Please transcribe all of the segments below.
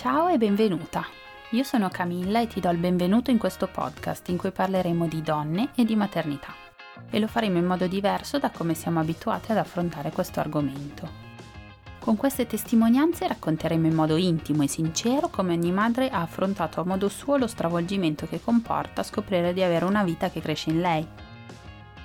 Ciao e benvenuta. Io sono Camilla e ti do il benvenuto in questo podcast in cui parleremo di donne e di maternità. E lo faremo in modo diverso da come siamo abituati ad affrontare questo argomento. Con queste testimonianze racconteremo in modo intimo e sincero come ogni madre ha affrontato a modo suo lo stravolgimento che comporta scoprire di avere una vita che cresce in lei.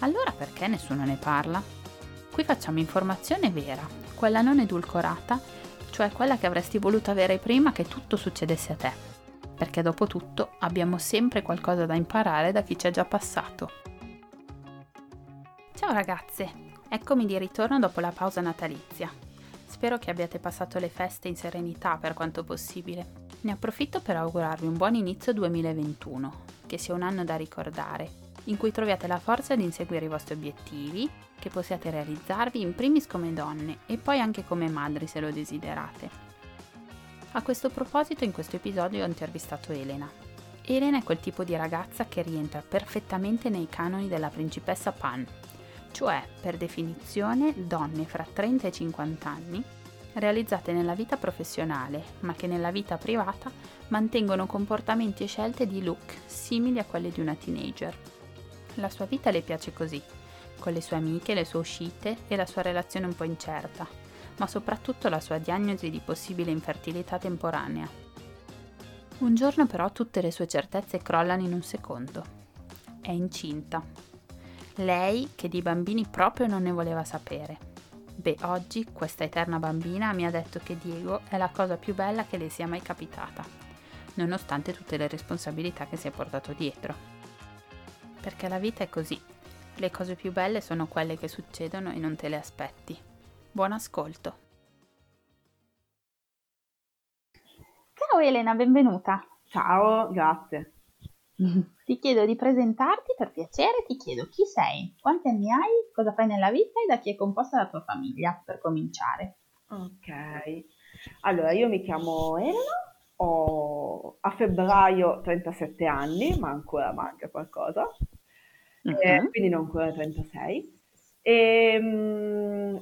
Allora perché nessuno ne parla? Qui facciamo informazione vera, quella non edulcorata, cioè quella che avresti voluto avere prima che tutto succedesse a te. Perché dopo tutto abbiamo sempre qualcosa da imparare da chi ci è già passato. Ciao ragazze, eccomi di ritorno dopo la pausa natalizia. Spero che abbiate passato le feste in serenità per quanto possibile. Ne approfitto per augurarvi un buon inizio 2021, che sia un anno da ricordare in cui troviate la forza di inseguire i vostri obiettivi, che possiate realizzarvi in primis come donne e poi anche come madri se lo desiderate. A questo proposito in questo episodio ho intervistato Elena. Elena è quel tipo di ragazza che rientra perfettamente nei canoni della principessa Pan, cioè per definizione donne fra 30 e 50 anni realizzate nella vita professionale, ma che nella vita privata mantengono comportamenti e scelte di look simili a quelli di una teenager. La sua vita le piace così, con le sue amiche, le sue uscite e la sua relazione un po' incerta, ma soprattutto la sua diagnosi di possibile infertilità temporanea. Un giorno però tutte le sue certezze crollano in un secondo. È incinta. Lei, che di bambini proprio non ne voleva sapere. Beh, oggi questa eterna bambina mi ha detto che Diego è la cosa più bella che le sia mai capitata, nonostante tutte le responsabilità che si è portato dietro perché la vita è così. Le cose più belle sono quelle che succedono e non te le aspetti. Buon ascolto. Ciao Elena, benvenuta. Ciao, grazie. Ti chiedo di presentarti per piacere, ti chiedo chi sei, quanti anni hai, cosa fai nella vita e da chi è composta la tua famiglia, per cominciare. Ok, allora io mi chiamo Elena, ho a febbraio 37 anni, ma ancora manca qualcosa uh-huh. eh, quindi non ancora 36. E, mh,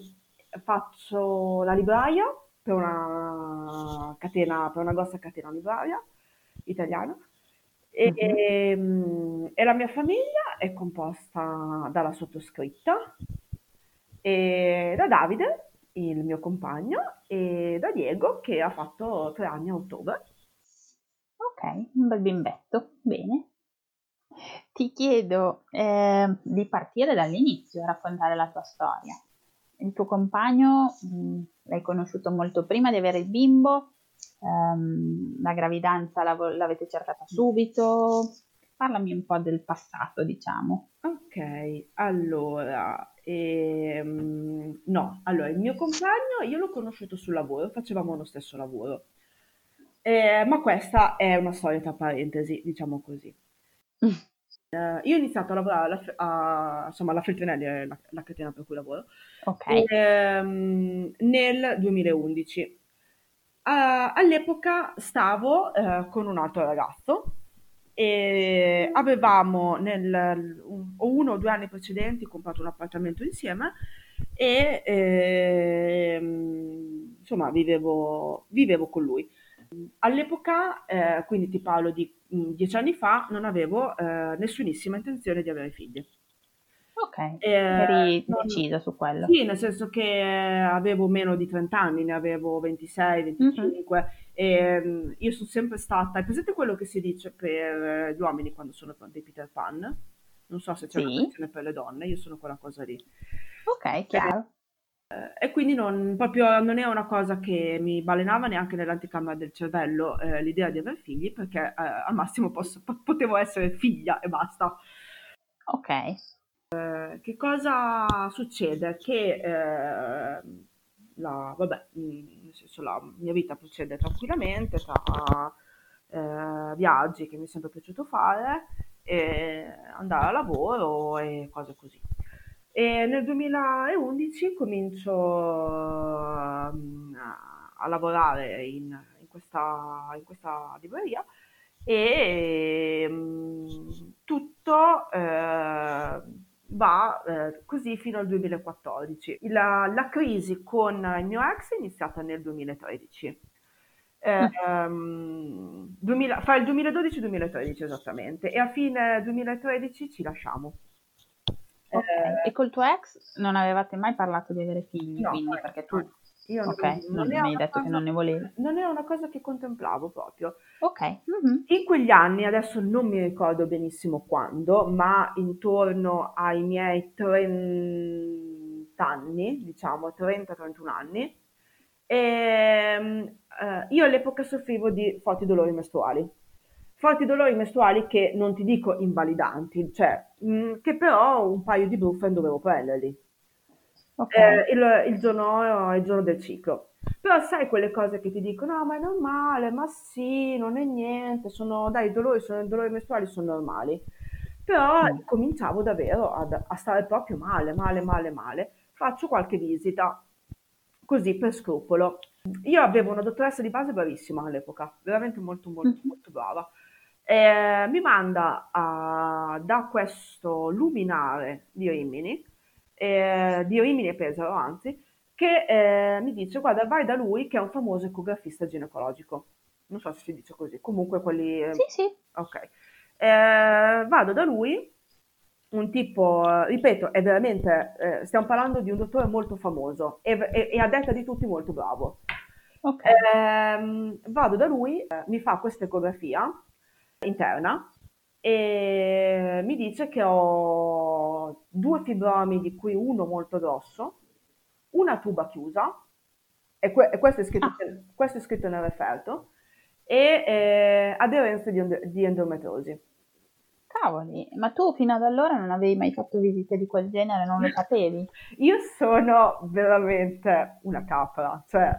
faccio la libraia per una catena, per una grossa catena libraia italiana. E, uh-huh. mh, e, la mia famiglia è composta dalla sottoscritta, e da Davide, il mio compagno, e da Diego che ha fatto tre anni a ottobre. Ok, un bel bimbetto, bene. Ti chiedo eh, di partire dall'inizio e raccontare la tua storia. Il tuo compagno mh, l'hai conosciuto molto prima di avere il bimbo, ehm, la gravidanza l'av- l'avete cercata subito. Parlami un po' del passato, diciamo. Ok, allora, ehm, no, allora il mio compagno io l'ho conosciuto sul lavoro, facevamo lo stesso lavoro. Eh, ma questa è una storia tra parentesi, diciamo così. Uh, io ho iniziato a lavorare alla, a, insomma, alla Feltrinelli, è la, la, catena per cui lavoro, okay. ehm, nel 2011. Uh, all'epoca stavo uh, con un altro ragazzo e avevamo nel, un, uno o due anni precedenti comprato un appartamento insieme e ehm, insomma vivevo, vivevo con lui. All'epoca, eh, quindi ti parlo di mh, dieci anni fa, non avevo eh, nessunissima intenzione di avere figli. Ok, eh, eri decisa su quello. Sì, nel senso che avevo meno di 30 anni, ne avevo 26, 25 mm-hmm. e um, io sono sempre stata, è presente quello che si dice per gli uomini quando sono dei Peter Pan? Non so se c'è sì. una questione per le donne, io sono quella cosa lì. Ok, chiaro. Eh, e quindi non, proprio, non è una cosa che mi balenava neanche nell'anticamera del cervello eh, l'idea di avere figli, perché eh, al massimo posso, potevo essere figlia e basta. Ok. Eh, che cosa succede? Che eh, la, vabbè, mm, nel senso, la mia vita procede tranquillamente, tra viaggi che mi è sempre piaciuto fare, andare a lavoro e cose così. E nel 2011 comincio um, a lavorare in, in, questa, in questa libreria e um, tutto eh, va eh, così fino al 2014. La, la, crisi con il mio ex è iniziata nel 2013. Eh, um, 2000, fra il 2012 e il 2013 esattamente e a fine 2013 ci lasciamo. Okay. E col tuo ex non avevate mai parlato di avere figli, no, quindi perché tu... Io non, ok, non, non mi hai detto cosa, che non ne volevi. Non era una cosa che contemplavo proprio. Ok. Mm-hmm. In quegli anni, adesso non mi ricordo benissimo quando, ma intorno ai miei 30 anni, diciamo 30-31 anni, e, eh, io all'epoca soffrivo di forti dolori mestruali forti dolori mestruali che non ti dico invalidanti, cioè mh, mm, che però un paio di brufen dovevo prenderli. Okay. Eh, il, il, giorno, il, giorno, del ciclo. Però sai quelle cose che ti dicono, no ma è normale, ma sì, non è niente, sono, dai, i dolori, sono, i dolori mestruali sono normali. Però mm. cominciavo davvero ad, a stare proprio male, male, male, male. Faccio qualche visita, così per scrupolo. Io avevo una dottoressa di base bravissima all'epoca, veramente molto, molto, mm. molto brava eh, mi manda a, da questo luminare di Rimini, eh, di Rimini e Pesaro anzi, che eh, mi dice guarda vai da lui che è un famoso ecografista ginecologico. Non so se si dice così, comunque quelli... Sì, sì. Ok. Eh, vado da lui, un tipo, ripeto, è veramente, eh, stiamo parlando di un dottore molto famoso e, e, e a detta di tutti molto bravo. Okay. Eh, vado da lui, eh, mi fa questa ecografia interna e mi dice che ho due fibromi di cui uno molto grosso, una tuba chiusa, e, que- e questo, è scritto, ah. questo, è scritto, nel referto, e eh, aderenze di, di endometriosi. Cavoli, ma tu fino ad allora non avevi mai fatto visite di quel genere, non lo sapevi? Io sono veramente una capra, cioè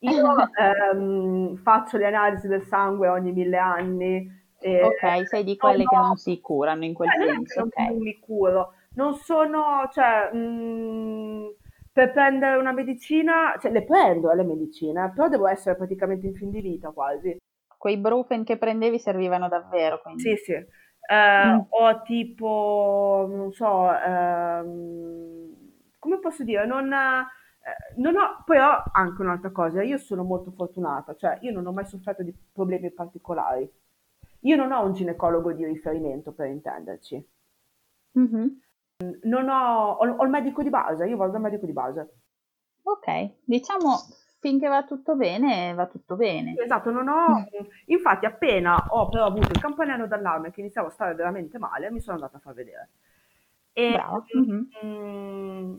io ehm, faccio le analisi del sangue ogni mille anni, eh, ok, sei di quelle no, che non si curano in quel eh, senso. Non, okay. non mi curo, non sono, cioè, mh, mm, per prendere una medicina, cioè le prendo eh, le medicine, però devo essere praticamente in fin di vita quasi. Quei brufen che prendevi servivano davvero, quindi. Sì, sì. Eh, mm. O tipo, non so, ehm, come posso dire, non... Eh, non ho, poi ho anche un'altra cosa, io sono molto fortunata, cioè io non ho mai sofferto di problemi particolari. Io non ho un ginecologo di riferimento per intenderci. Mm-hmm. Non ho, ho, ho, il medico di base, io vado dal medico di base. Ok, diciamo finché va tutto bene, va tutto bene. Esatto, non ho... Mm. Infatti appena ho però avuto il campanello d'allarme che iniziavo a stare veramente male, mi sono andata a far vedere. E, Bravo. Mm-hmm.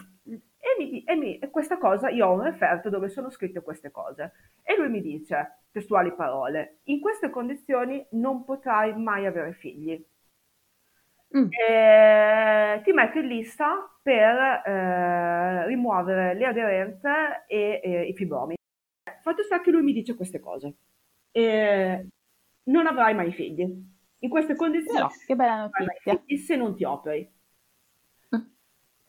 E, mi, e, mi, e, questa cosa, io ho un referto dove sono scritte queste cose. E lui mi dice, testuali parole, in queste condizioni non potrai mai avere figli. Mm. E, ti metto in lista per eh, rimuovere le aderenze e, e, i fibromi. Fatto sta che lui mi dice queste cose. E non avrai mai figli. In queste condizioni, Però, che bella notizia. Figli se non ti operi.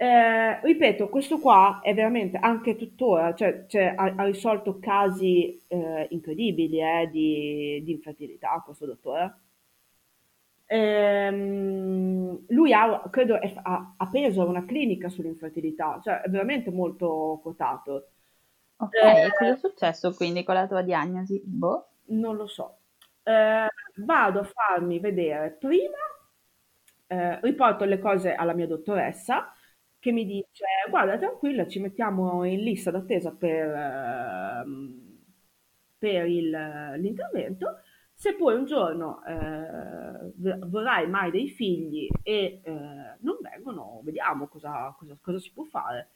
Eh, ripeto, questo qua è veramente anche tuttora, cioè, cioè ha, ha, risolto casi eh, incredibili eh, di, di, infertilità, questo dottore. Ehm, lui ha, credo, è, ha, ha preso una clinica sull'infertilità, cioè è veramente molto quotato. Ok, e cosa è successo quindi con la tua diagnosi? Boh. Non lo so. Eh, vado a farmi vedere prima, eh, riporto le cose alla mia dottoressa che mi dice guarda tranquilla ci mettiamo in lista d'attesa per, ehm, per il, l'intervento se poi un giorno eh, vorrai mai dei figli e eh, non vengono vediamo cosa, cosa, cosa si può fare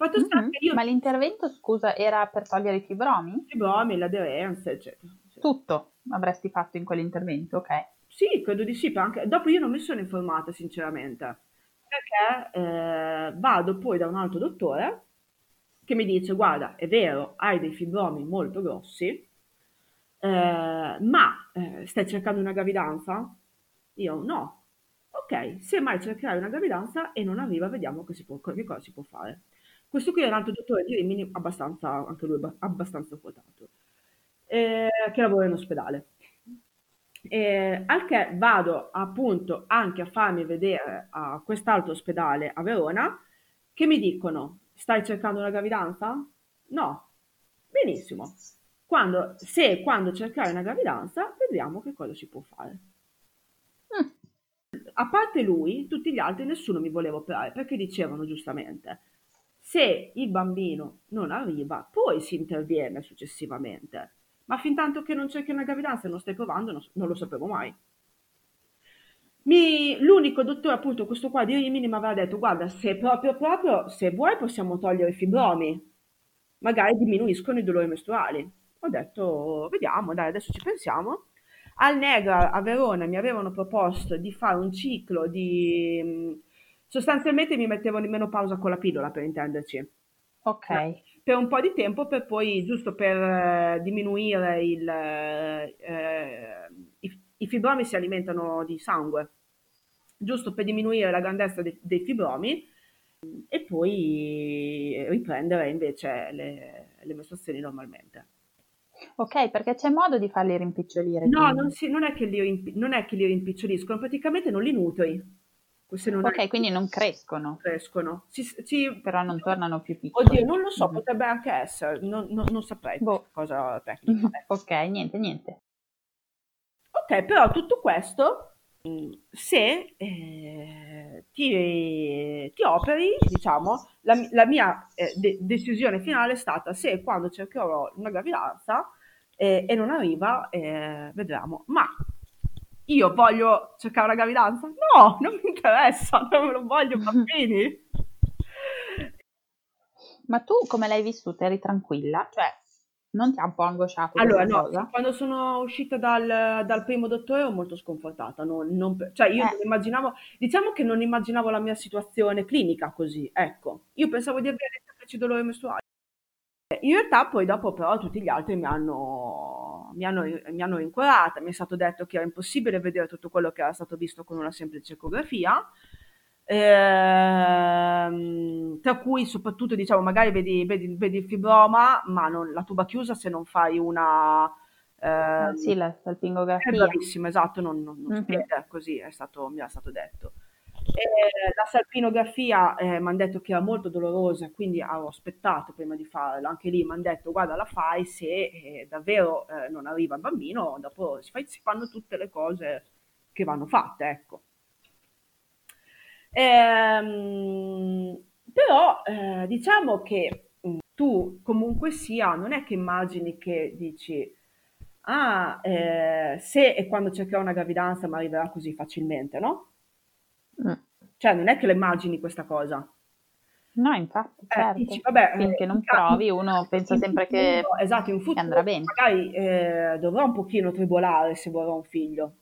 Fatto mm-hmm. io... Ma l'intervento, scusa, era per togliere i fibromi? I fibromi, l'aderenza, eccetera. Tutto avresti fatto in quell'intervento, ok? Sì, credo di sì, anche... dopo io non mi sono informata sinceramente perché eh, vado poi da un altro dottore che mi dice guarda è vero hai dei fibromi molto grossi eh, ma eh, stai cercando una gravidanza? Io no. Ok, se mai cercherai una gravidanza e non arriva, vediamo che, può, che cosa si può fare. Questo qui è un altro dottore di Rimini, abbastanza, anche lui abbastanza quotato, eh, che lavora in ospedale. Eh, al che vado appunto anche a farmi vedere a quest'altro ospedale a Verona, che mi dicono, stai cercando una gravidanza? No. Benissimo. Quando, se quando cercare una gravidanza, vediamo che cosa si può fare. Mm. A parte lui, tutti gli altri nessuno mi voleva operare perché dicevano giustamente se il bambino non arriva, poi si interviene successivamente. Ma fin tanto che non cerchi una gravidanza e non stai provando, non, non lo sapevo mai. Mi, l'unico dottore, appunto, questo qua di Rimini, mi aveva detto: Guarda, se proprio, proprio, se vuoi, possiamo togliere i fibromi, magari diminuiscono i dolori mestruali. Ho detto: Vediamo, dai, adesso ci pensiamo. Al Negra a Verona mi avevano proposto di fare un ciclo di sostanzialmente mi mettevano in menopausa con la pillola per intenderci. Ok. Per un po' di tempo, per poi, giusto per eh, diminuire il, eh, i, i, fibromi si alimentano di sangue, giusto per diminuire la grandezza de, dei fibromi e poi riprendere invece le, le mestruazioni normalmente. Ok, perché c'è modo di farli rimpicciolire? No, non, si, non, è che li, non è che li rimpiccioliscono, praticamente non li nutri ok, è... quindi non crescono. Crescono. Si, si... Però non tornano più piccoli. Oddio, non lo so, mm-hmm. potrebbe anche essere, non, non, non saprei boh. cosa tecnica. Ok, niente, niente. Ok, però tutto questo, mm, se eh, ti, ti, operi, diciamo, la, la mia eh, de- decisione finale è stata se quando cercherò una gravidanza eh, e non arriva, eh, vedremo. Ma io voglio cercare una gravidanza? No, non mi interessa, non voglio bambini. Ma tu come l'hai vissuta? Eri tranquilla? Cioè, non ti ha un po' angosciato? Allora, no, cosa? quando sono uscita dal, dal, primo dottore ero molto sconfortata. Non, non, cioè, io eh. immaginavo, diciamo che non immaginavo la mia situazione clinica così, ecco. Io pensavo di avere semplici dolori mestruali. In realtà poi dopo però tutti gli altri mi hanno, mi, hanno, mi hanno rincuorata, mi è stato detto che era impossibile vedere tutto quello che era stato visto con una semplice ecografia, ehm, tra cui soprattutto diciamo magari vedi, vedi, vedi il fibroma ma non, la tuba chiusa se non fai una... Eh, sì, la salpingografia. È bravissima, esatto, non, non, non mm-hmm. così è stato, mi è stato detto. Eh, la salpinografia eh, mi hanno detto che era molto dolorosa, quindi ho aspettato prima di farla. Anche lì mi hanno detto: Guarda, la fai se eh, davvero eh, non arriva il bambino, dopo si, fa, si, fanno tutte le cose che vanno fatte. Ecco. Ehm, però eh, diciamo che mm, tu comunque sia, non è che immagini che dici. Ah, eh, se e quando cercherò una gravidanza mi arriverà così facilmente, no? Mm. Cioè, non è che le immagini questa cosa. No, infatti, eh, certo. dici, vabbè, Finché non provi, uno pensa sempre futuro, che, esatto, in futuro, che andrà bene. Magari eh, dovrò un pochino tribolare se vorrò un figlio.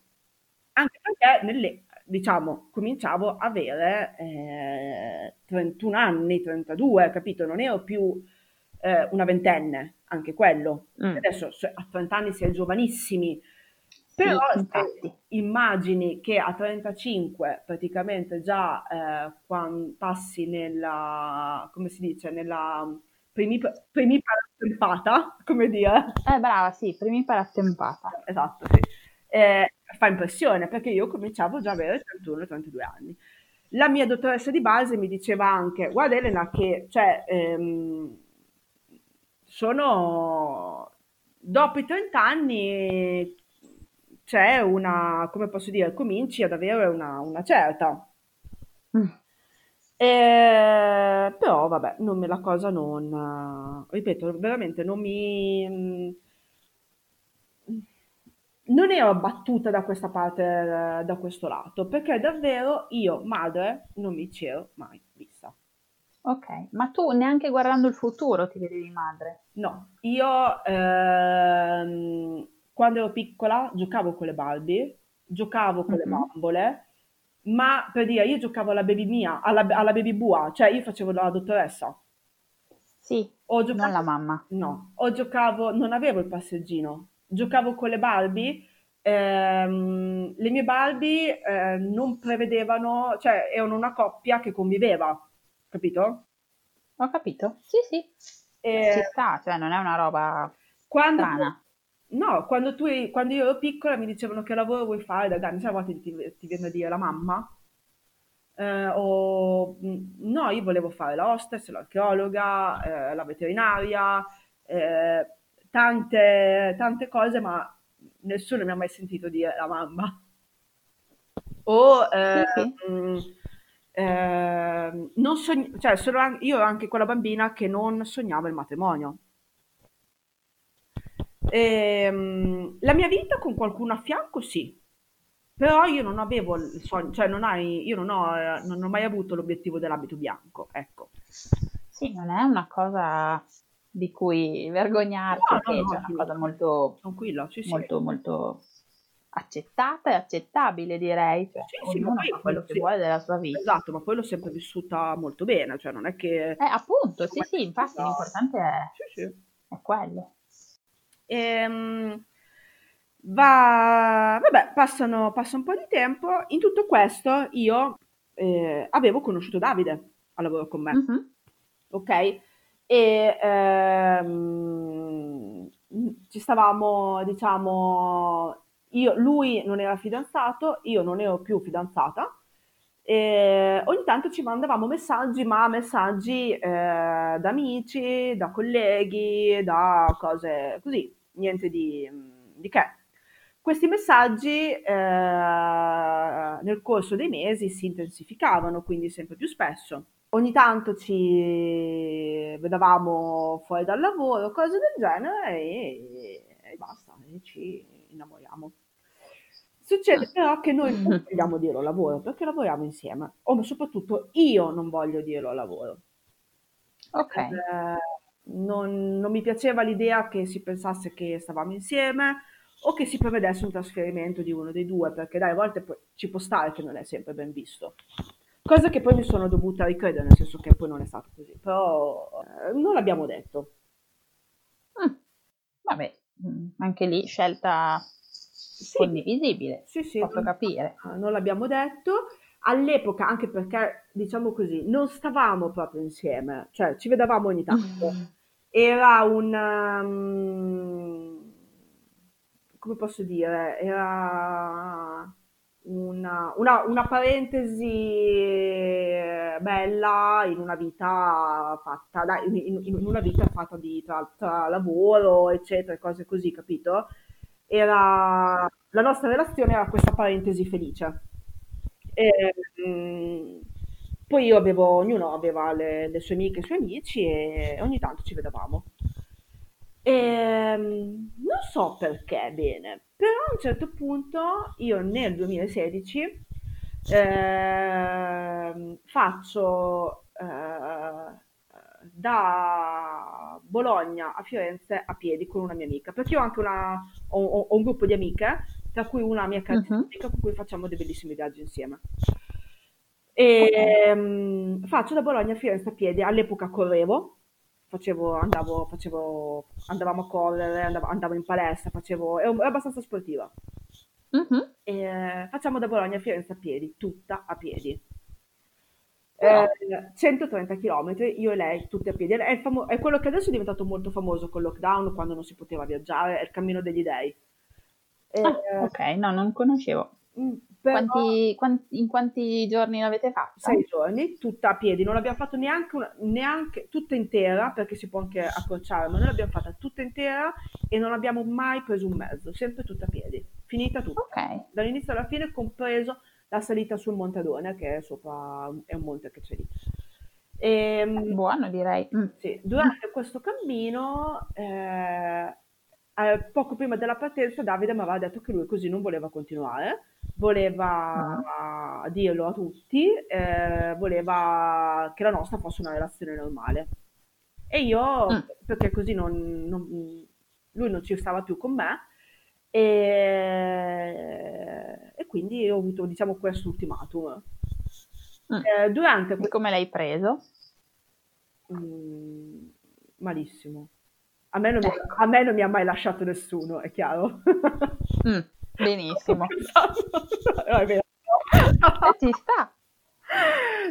Anche perché, nelle, diciamo, cominciavo a avere eh, 31 anni, 32, capito? Non ero più eh, una ventenne, anche quello. Mm. Adesso a 30 anni si è giovanissimi, però immagini che a 35 praticamente già eh, quando passi nella, come si dice, nella primipara attempata, come dire? Eh brava, sì, primipara attempata. Esatto, sì. Eh, fa impressione perché io cominciavo già ad avere 31-32 anni. La mia dottoressa di base mi diceva anche, guarda Elena, che cioè, ehm, sono dopo i 30 anni c'è una, come posso dire, cominci ad avere una, una certa. Mm. Eh, però vabbè, non me la cosa non, ripeto, veramente non mi... Non ero abbattuta da questa parte, da questo lato, perché davvero io, madre, non mi c'ero mai vista. Ok, ma tu neanche guardando il futuro ti vedevi madre? No, io ehm, quando ero piccola giocavo con le Barbie, giocavo con mm-hmm. le bambole, ma per dire, io giocavo alla baby mia, alla, alla baby bua, cioè io facevo la dottoressa. Sì, o giocavo, non la mamma. No, o giocavo, non avevo il passeggino, giocavo con le Barbie, ehm, le mie Barbie eh, non prevedevano, cioè erano una coppia che conviveva, capito? Ho capito, sì sì, e... ci sta, cioè non è una roba quando strana. No, quando, tu, quando io ero piccola mi dicevano che lavoro vuoi fare da grande, sai, a volte ti, ti viene a dire la mamma, eh, o no, io volevo fare la hostess, l'archeologa, eh, la veterinaria, eh, tante, tante cose, ma nessuno mi ha mai sentito dire la mamma. O eh, sì. mh, eh, non sogn- cioè, sono, io ero anche quella bambina che non sognava il matrimonio. Ehm, la mia vita con qualcuno a fianco, sì, però io non avevo il sogno, cioè non hai, io non ho, eh, non ho mai avuto l'obiettivo dell'abito bianco, ecco. Sì, non è una cosa di cui vergognarsi, no, no, no, è una cosa molto, tranquilla, sì, sì. molto, molto accettata e accettabile, direi. Cioè, sì, sì, ognuno fa quello che vuole della sua vita. Esatto, ma poi l'ho sempre vissuta molto bene, cioè non è che... Eh, appunto, sì, sì, infatti l'importante è, è quello. Ehm Va, vabbè, passano, passa un po' di tempo. In tutto questo io eh, avevo conosciuto Davide a lavoro con me, mm-hmm. ok? E ehm, ci stavamo, diciamo, io, lui non era fidanzato, io non ero più fidanzata. E ogni tanto ci mandavamo messaggi, ma messaggi eh, da amici, da colleghi, da cose così, niente di, di che. Questi messaggi eh, nel corso dei mesi si intensificavano, quindi sempre più spesso. Ogni tanto ci vedevamo fuori dal lavoro, cose del genere e, e basta, e ci innamoriamo. Succede però che noi non vogliamo dirlo lavoro perché lavoriamo insieme, o soprattutto io non voglio dirlo lavoro. Ok. Eh, non, non mi piaceva l'idea che si pensasse che stavamo insieme, o che si prevedesse un trasferimento di uno dei due, perché dai, a volte ci può stare che non è sempre ben visto. Cosa che poi mi sono dovuta ricredere, nel senso che poi non è stato così, però eh, non l'abbiamo detto. Mm. Vabbè, mm, anche lì scelta sì. condivisibile, sì, sì, posso non, capire. Non l'abbiamo detto. All'epoca, anche perché, diciamo così, non stavamo proprio insieme, cioè ci vedevamo ogni tanto. Mm. Era un... Um, come posso dire, era una, una, una, parentesi bella in una vita fatta, dai, in, in, una vita fatta di tra, tra, lavoro, eccetera, cose così, capito? Era, la nostra relazione era questa parentesi felice. E, mh, mm, poi io avevo, ognuno aveva le, le sue amiche e i suoi amici e ogni tanto ci vedevamo. E, ehm, non so perché bene, però a un certo punto io nel 2016 eh, faccio eh, da Bologna a Firenze a piedi con una mia amica, perché io ho anche una, ho, ho un gruppo di amiche, tra cui una mia carissima uh-huh. amica con cui facciamo dei bellissimi viaggi insieme. E um, faccio da Bologna a Firenze a piedi, all'epoca correvo, facevo, andavo, facevo, andavamo a correre, andavo, andavo in palestra, facevo, ero, ero abbastanza sportiva. Uh-huh. E, eh, facciamo da Bologna a Firenze a piedi, tutta a piedi. Eh, 130 km, io e lei tutti a piedi. È, famo- è, quello che adesso è diventato molto famoso con il lockdown, quando non si poteva viaggiare, è il cammino degli dei. E, ah, ok, no, non conoscevo. Però, quanti, quanti, in quanti giorni l'avete fatta? Sei giorni, tutta a piedi, non l'abbiamo fatta neanche, una, neanche tutta intera, perché si può anche accorciare, ma noi l'abbiamo fatta tutta intera e non abbiamo mai preso un mezzo, sempre tutta a piedi, finita tutta. Okay. Dall'inizio alla fine, compreso la salita sul Montadone, che è sopra, è un monte che c'è lì. E, ehm, Buono direi. Mm. Sì, durante questo cammino eh, eh, poco prima della partenza Davide mi aveva detto che lui così non voleva continuare, voleva uh-huh. dirlo a tutti, eh, voleva che la nostra fosse una relazione normale. E io, uh perché così non, non, lui non ci stava più con me, e, e quindi ho avuto, diciamo, questo ultimatum. Mm. Eh, durante... E come l'hai preso? Mm, malissimo A me non, ecco. mi, a me non mi ha mai lasciato nessuno, è chiaro? Mm, benissimo. no, è vero. Eh, ci sta.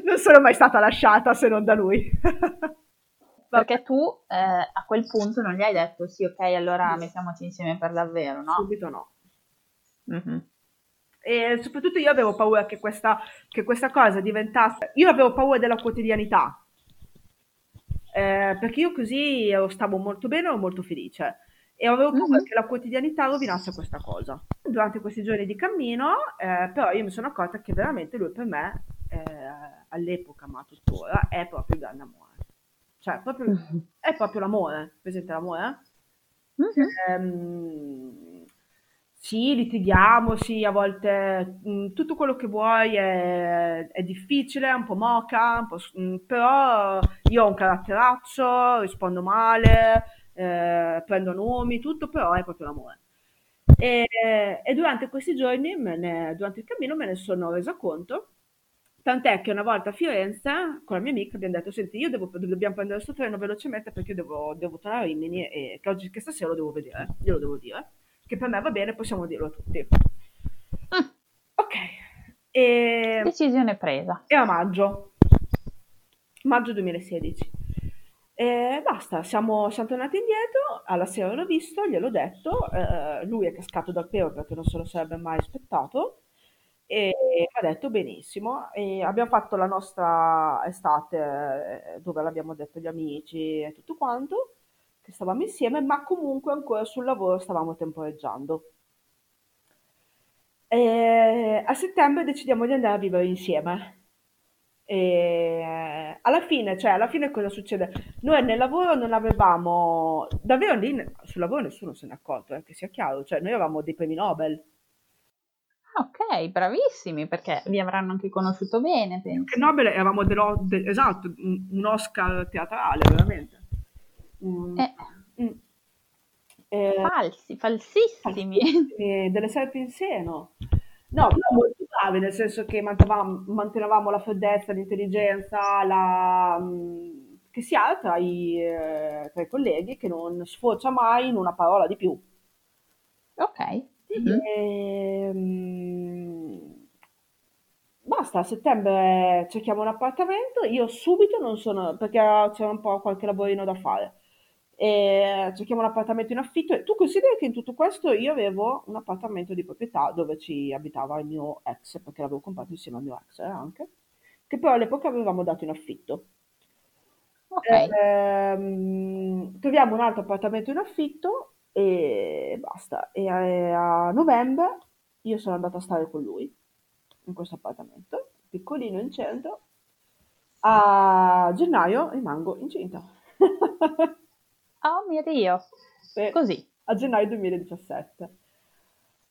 Non sono mai stata lasciata se non da lui. Perché tu eh, a quel punto non gli hai detto sì, ok, allora mettiamoci insieme per davvero, no? Subito no. Mm-hmm. E soprattutto io avevo paura che questa, che questa cosa diventasse... Io avevo paura della quotidianità, eh, perché io così stavo molto bene, ero molto felice e avevo paura mm-hmm. che la quotidianità rovinasse questa cosa. Durante questi giorni di cammino, eh, però io mi sono accorta che veramente lui per me, eh, all'epoca ma tuttora, è proprio il grande amore. Cioè, proprio, mm-hmm. è proprio l'amore, presente l'amore? Mm-hmm. Ehm, sì, litighiamo, sì, a volte mh, mm, tutto quello che vuoi è, è difficile, è un po' moca, un po', mh, mm, però io ho un caratteraccio, rispondo male, eh, prendo nomi, tutto, però è proprio l'amore. E, e durante questi giorni, ne, durante il cammino, me ne sono resa conto Tant'è che una volta a Firenze con la mia amica abbiamo detto: Senti, io devo, dobbiamo prendere questo treno velocemente perché io devo, devo tornare a Rimini e che, oggi, che stasera lo devo vedere. Io lo devo dire. Che per me va bene, possiamo dirlo a tutti. Mm. Ok. E... Decisione presa. E a maggio. Maggio 2016. E basta, siamo, siamo, tornati indietro, alla sera l'ho visto, gliel'ho detto, eh, lui è cascato dal pero perché non se lo sarebbe mai aspettato e ha detto benissimo. E abbiamo fatto la nostra estate eh, dove l'abbiamo detto agli amici e tutto quanto, che stavamo insieme, ma comunque ancora sul lavoro stavamo temporeggiando. E a settembre decidiamo di andare a vivere insieme. E alla fine, cioè, alla fine cosa succede? Noi nel lavoro non avevamo, davvero lì sul lavoro nessuno se ne è accorto, eh, che sia chiaro, cioè noi avevamo dei premi Nobel Ok, bravissimi, perché vi avranno anche conosciuto bene, penso. Che Nobel eravamo dello, de, esatto, un, un, Oscar teatrale, veramente. Mm. Eh. Mm. Eh, Falsi, falsissimi. falsissimi. delle serpi in seno. No, molto bravi, nel senso che mantenevamo, mantenevamo la freddezza, l'intelligenza, la, mm, che si ha tra i, eh, tra i colleghi, che non sfocia mai in una parola di più. Ok. Mm-hmm. E, um, basta, a settembre cerchiamo un appartamento. Io subito non sono, perché c'era un po' qualche lavorino da fare. E cerchiamo un appartamento in affitto. E tu consideri che in tutto questo io avevo un appartamento di proprietà dove ci abitava il mio ex, perché l'avevo comprato insieme al mio ex eh, anche, che però all'epoca avevamo dato in affitto. Okay. Ehm, troviamo un altro appartamento in affitto e basta. E a, a novembre io sono andata a stare con lui in questo appartamento, piccolino in centro. A gennaio rimango incinta. oh mio Dio! Sì, Così. A gennaio 2017.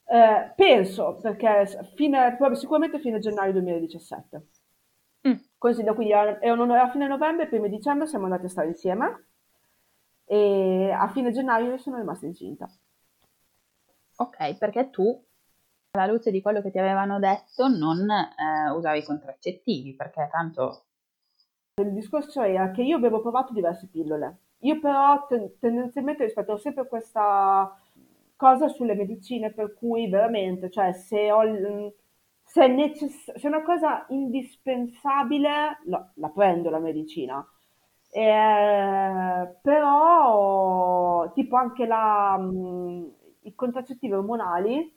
Eh, penso, perché fine, sicuramente fine gennaio 2017. Mm. Così da qui a, a fine novembre, primo dicembre siamo andati a stare insieme e a fine gennaio io sono rimasta incinta. Ok, perché tu, alla luce di quello che ti avevano detto, non eh, usavi contraccettivi, perché tanto... Il discorso era che io avevo provato diverse pillole. Io però ten- tendenzialmente rispetto sempre questa cosa sulle medicine per cui veramente, cioè se ho... Se è, necess- se è una cosa indispensabile, la, la prendo la medicina. Eh, però tipo anche la, mh, mm, i contraccettivi ormonali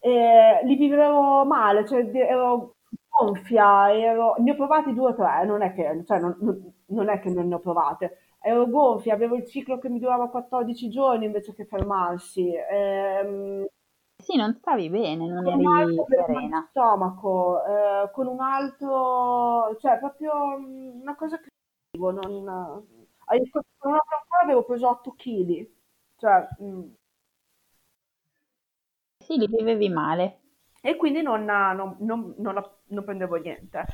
eh, li vivevo male, cioè ero gonfia, ero, ne ho provati due o tre, non è che, cioè, non, non, è che non ne ho provate, ero gonfia, avevo il ciclo che mi durava 14 giorni invece che fermarsi. Ehm, sì, non stavi bene, non eri serena. stomaco, eh, con un altro, cioè proprio mm, una cosa che non... Con una volta avevo preso 8 kg. Cioè, mm. Sì, li vivevi male. E quindi non, non, non, non prendevo niente.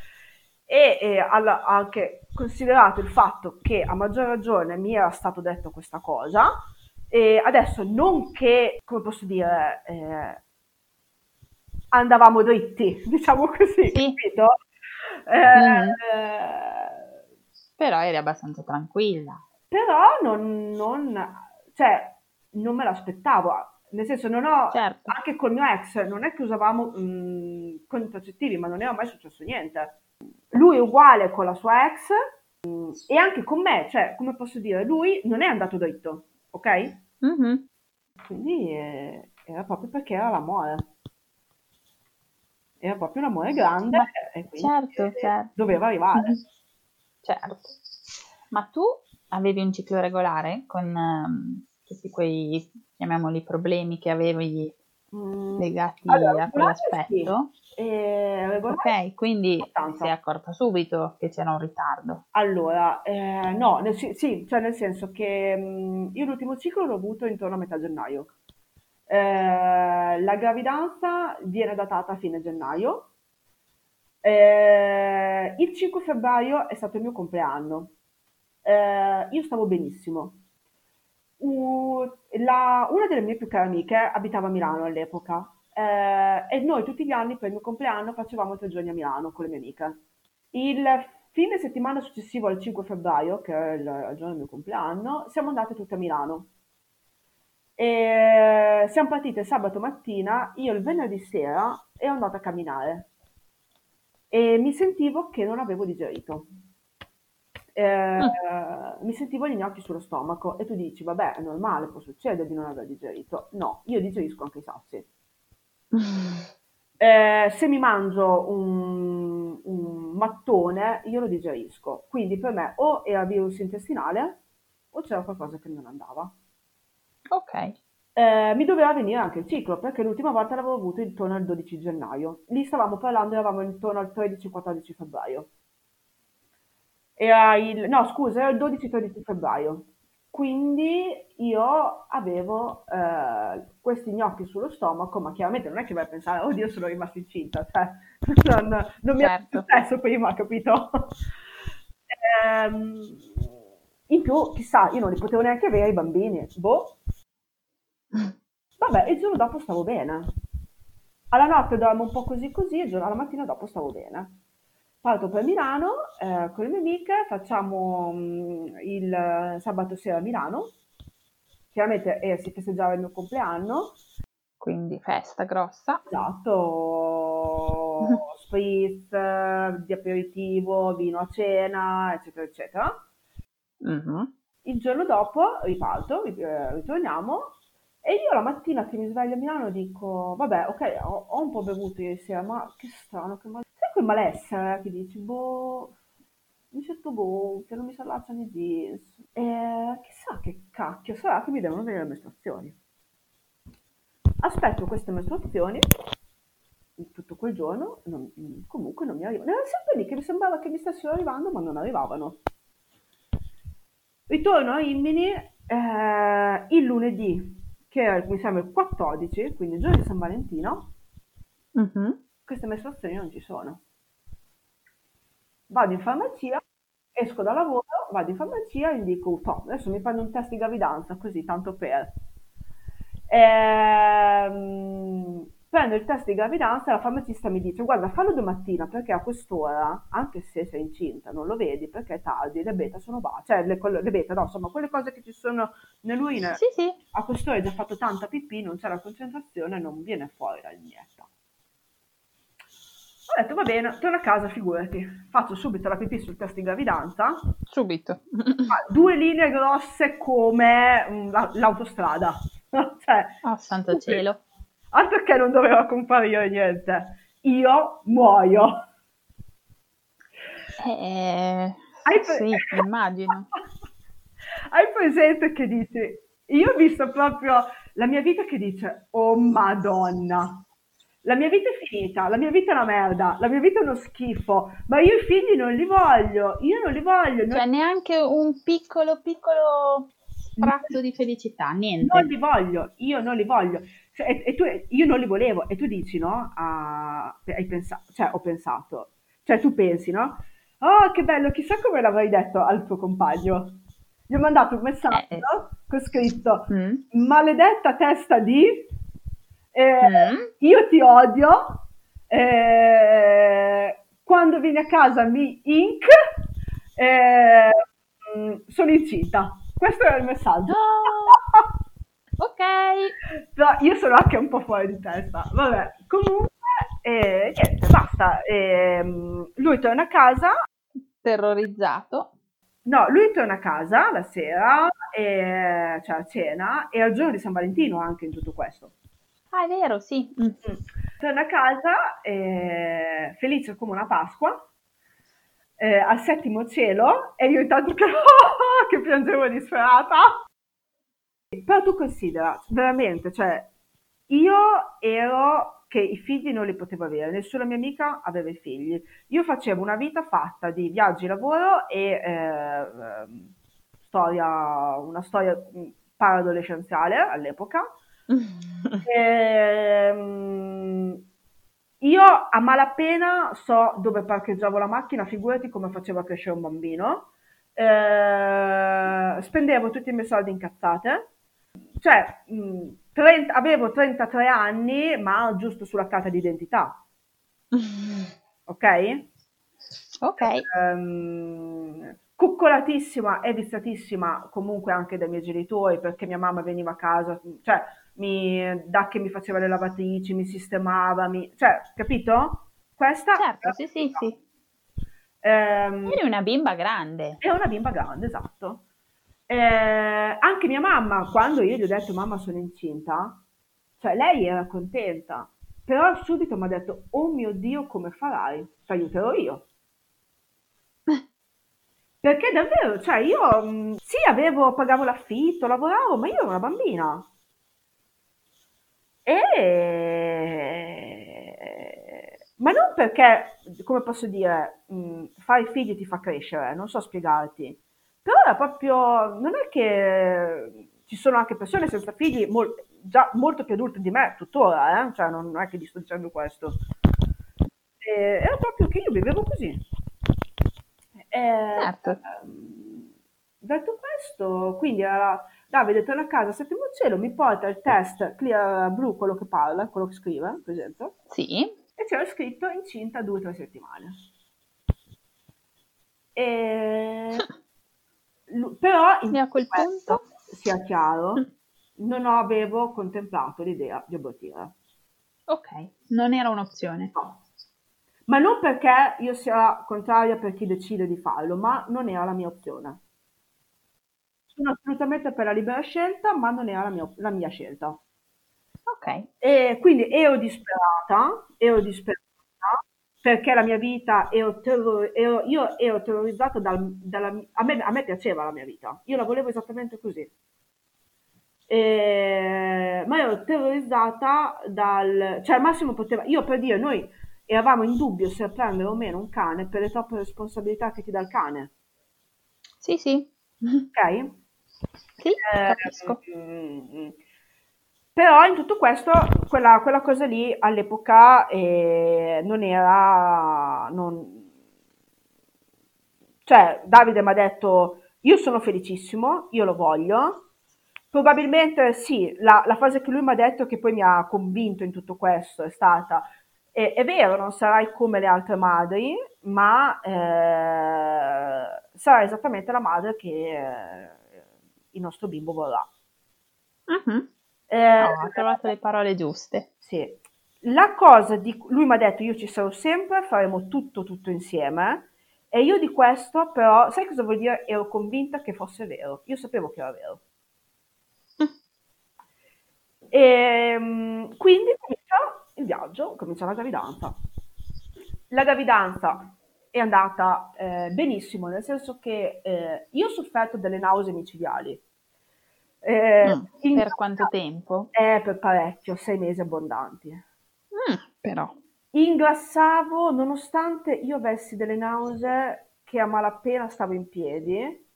E, e alla, anche considerato il fatto che a maggior ragione mi era stato detto questa cosa, e adesso non che, come posso dire, eh, andavamo dritti, diciamo così, sì. capito? Eh, mm. Però eri abbastanza tranquilla. però non, non, cioè, non me l'aspettavo, nel senso non ho, certo. anche col mio ex, non è che usavamo mh, mm, contraccettivi, ma non era mai successo niente. Lui è uguale con la sua ex e anche con me, cioè, come posso dire, lui non è andato dritto, ok? Mm-hmm. Quindi eh, era proprio perché era l'amore. Era proprio un amore grande ma, e quindi certo, certo. doveva arrivare. Mm-hmm. Certo. Ma tu avevi un ciclo regolare con um, tutti quei, chiamiamoli, problemi che avevi mm. legati allora, a quell'aspetto? Sì. Eh, ok, quindi ti sei accorta subito che c'era un ritardo. Allora, eh, no, nel, sì, cioè nel senso che mh, mm, io l'ultimo ciclo l'ho avuto intorno a metà gennaio. Eh, la gravidanza viene datata a fine gennaio. Eh, il 5 febbraio è stato il mio compleanno eh, io stavo benissimo. Uh, la, una delle mie più care amiche abitava a Milano all'epoca eh, e noi tutti gli anni per il mio compleanno facevamo tre giorni a Milano con le mie amiche. Il fine settimana successivo al 5 febbraio, che è il, giorno del mio compleanno, siamo andate tutte a Milano. E siamo partite sabato mattina, io il venerdì sera ero andata a camminare e mi sentivo che non avevo digerito eh, mm. mi sentivo gli gnocchi sullo stomaco e tu dici, vabbè, è normale, può succedere di non aver digerito. No, io digerisco anche i sassi. Eh, se mi mangio un, un, mattone, io lo digerisco. Quindi per me o era virus intestinale o c'era qualcosa che non andava. Ok. Eh, mi doveva venire anche il ciclo perché l'ultima volta l'avevo avuto intorno al 12 gennaio. Lì stavamo parlando, eravamo intorno al 13-14 febbraio. Era il, no, scusa, era il 12-13 febbraio. Quindi io avevo eh, questi gnocchi sullo stomaco, ma chiaramente non è che vai a pensare, oddio, sono rimasta incinta, cioè, non, non mi certo. è successo prima, capito? ehm, in più, chissà, io non li potevo neanche avere i bambini, boh. Vabbè, il giorno dopo stavo bene. Alla notte dormo un po' così così, e alla mattina dopo stavo bene. Parto per Milano eh, con le mie amiche, facciamo mh, mm, il sabato sera a Milano, chiaramente eh, si festeggiava il mio compleanno. Quindi festa grossa. Esatto, spritz, di aperitivo, vino a cena, eccetera, eccetera. Mm-hmm. Il giorno dopo riparto, eh, ritorniamo e io la mattina che mi sveglio a Milano dico, vabbè, ok, ho, ho un po' bevuto ieri sera, ma che strano, che mal quel malessere che dici, boh, mi sento gonfia, non mi si allacciano i jeans. E chissà che cacchio sarà che mi devono venire le mestruazioni. Aspetto queste mestruazioni tutto quel giorno, non, comunque non mi arrivano. Era sempre lì che mi sembrava che mi stessero arrivando, ma non arrivavano. Ritorno a Rimini eh, il lunedì, che è, mi sembra il 14, quindi il giorno di San Valentino. Mm-hmm queste mestruazioni non ci sono. Vado in farmacia, esco da lavoro, vado in farmacia e dico, no, adesso mi prendo un test di gravidanza, così, tanto per. Ehm, prendo il test di gravidanza e la farmacista mi dice, guarda, fallo domattina perché a quest'ora, anche se sei incinta, non lo vedi perché è tardi, le beta sono basse, cioè le, le, beta, no, insomma, quelle cose che ci sono nell'urina, sì, sì. a quest'ora hai già fatto tanta pipì, non c'è la concentrazione, non viene fuori la lignetta. Ho detto va bene, torno a casa, figurati. Faccio subito la pipì sul test di gravidanza. Subito. due linee grosse come mm, la, l'autostrada. cioè, oh, santo cielo. Altro che non doveva comparire niente. Io muoio. Eh, pre- sì, immagino. Hai presente che dici? Io ho visto proprio la mia vita che dice, oh madonna, la mia vita è finita, la mia vita è una merda, la mia vita è uno schifo, ma io i figli non li voglio, io non li voglio. Cioè non... neanche un piccolo, piccolo sprazzo di felicità, niente. Non li voglio, io non li voglio. Cioè, e, e tu, io non li volevo, e tu dici, no? Ah, hai pensato, cioè ho pensato, cioè tu pensi, no? Oh, che bello, chissà come l'avrei detto al tuo compagno. Gli ho mandato un messaggio eh. con scritto, mm. maledetta testa di eh, mm. io ti odio, eh, quando vieni a casa mi ink, eh, sono incinta. questo era il messaggio. Oh, ok. Però io sono anche un po' fuori di testa. Vabbè, comunque, eh, niente, basta. Eh, lui torna a casa. Terrorizzato. No, lui torna a casa la sera, e, cioè a cena, e al giorno di San Valentino anche in tutto questo. Ah, è vero, sì. Mm. mm. Torna a casa, eh, felice come una Pasqua, eh, al settimo cielo, e io intanto che, che piangevo disperata. Però tu considera, veramente, cioè, io ero che i figli non li potevo avere, nessuna mia amica aveva i figli. Io facevo una vita fatta di viaggi, lavoro e eh, storia, una storia mm, paradolescenziale all'epoca. ehm, io a malapena so dove parcheggiavo la macchina, figurati come facevo a crescere un bambino. Eh, spendevo tutti i miei soldi in cazzate cioè, mh, 30, avevo 33 anni, ma giusto sulla carta d'identità. ok? Ok. Um, coccolatissima e viziatissima comunque anche dai miei genitori perché mia mamma veniva a casa, cioè mi, da che mi faceva le lavatrici, mi sistemava, mi, cioè, capito? Questa certo, sì, sì, sì. Um, Eri una bimba grande. È una bimba grande, esatto. Eh, anche mia mamma, quando io gli ho detto mamma sono incinta, cioè lei era contenta, però subito mi ha detto oh mio Dio come farai? Ti aiuterò io. Perché davvero, cioè io mm, sì avevo, pagavo l'affitto, lavoravo, ma io ero una bambina. E... Ma non perché, come posso dire, mh, mm, fare figli ti fa crescere, non so spiegarti però era proprio, non è che ci sono anche persone senza figli mol, già molto più adulte di me tuttora, eh? cioè non è che gli sto dicendo questo. E, era proprio che io vivevo così. E, certo. Ehm, detto questo, quindi era Davide torna a casa, settimo cielo, mi porta il test clear blu, quello che parla, quello che scrive, presente? Sì. E c'era scritto incinta due o tre settimane. E Però in a quel punto, sia chiaro, non avevo contemplato l'idea di abortire. Ok, non era un'opzione. No. Ma non perché io sia contraria per chi decide di farlo, ma non era la mia opzione. Sono assolutamente per la libera scelta, ma non era la mia, la mia scelta. Ok. E quindi ero disperata, ero disperata perché la mia vita ero, terror- ero io ero terrorizzata dal, dalla, a, me, a me piaceva la mia vita, io la volevo esattamente così. E, ma ero terrorizzata dal, cioè al massimo poteva, io per dire, noi eravamo in dubbio se prendere o meno un cane per le troppe responsabilità che ti dà il cane. Sì, sì. Ok? Sì, eh, capisco. Mm, però in tutto questo, quella, quella cosa lì all'epoca eh, non era... Non... Cioè, Davide mi ha detto, io sono felicissimo, io lo voglio. Probabilmente sì, la, la frase che lui mi ha detto che poi mi ha convinto in tutto questo è stata, è, è vero, non sarai come le altre madri, ma eh, sarai esattamente la madre che eh, il nostro bimbo vorrà. Uh-huh. Eh, no, ha trovato le parole giuste. Sì. La cosa di lui mi ha detto io ci sarò sempre, faremo tutto tutto insieme e io di questo però, sai cosa vuol dire? Ero convinta che fosse vero. Io sapevo che era vero. E, ehm, quindi comincia il viaggio, comincia la gravidanza. La gravidanza è andata eh, benissimo, nel senso che eh, io ho sofferto delle nausee micidiali eh, mm, per quanto tempo? Eh, per parecchio, sei mesi abbondanti. Mm, però. Ingrassavo nonostante io avessi delle nausee che a malapena stavo in piedi,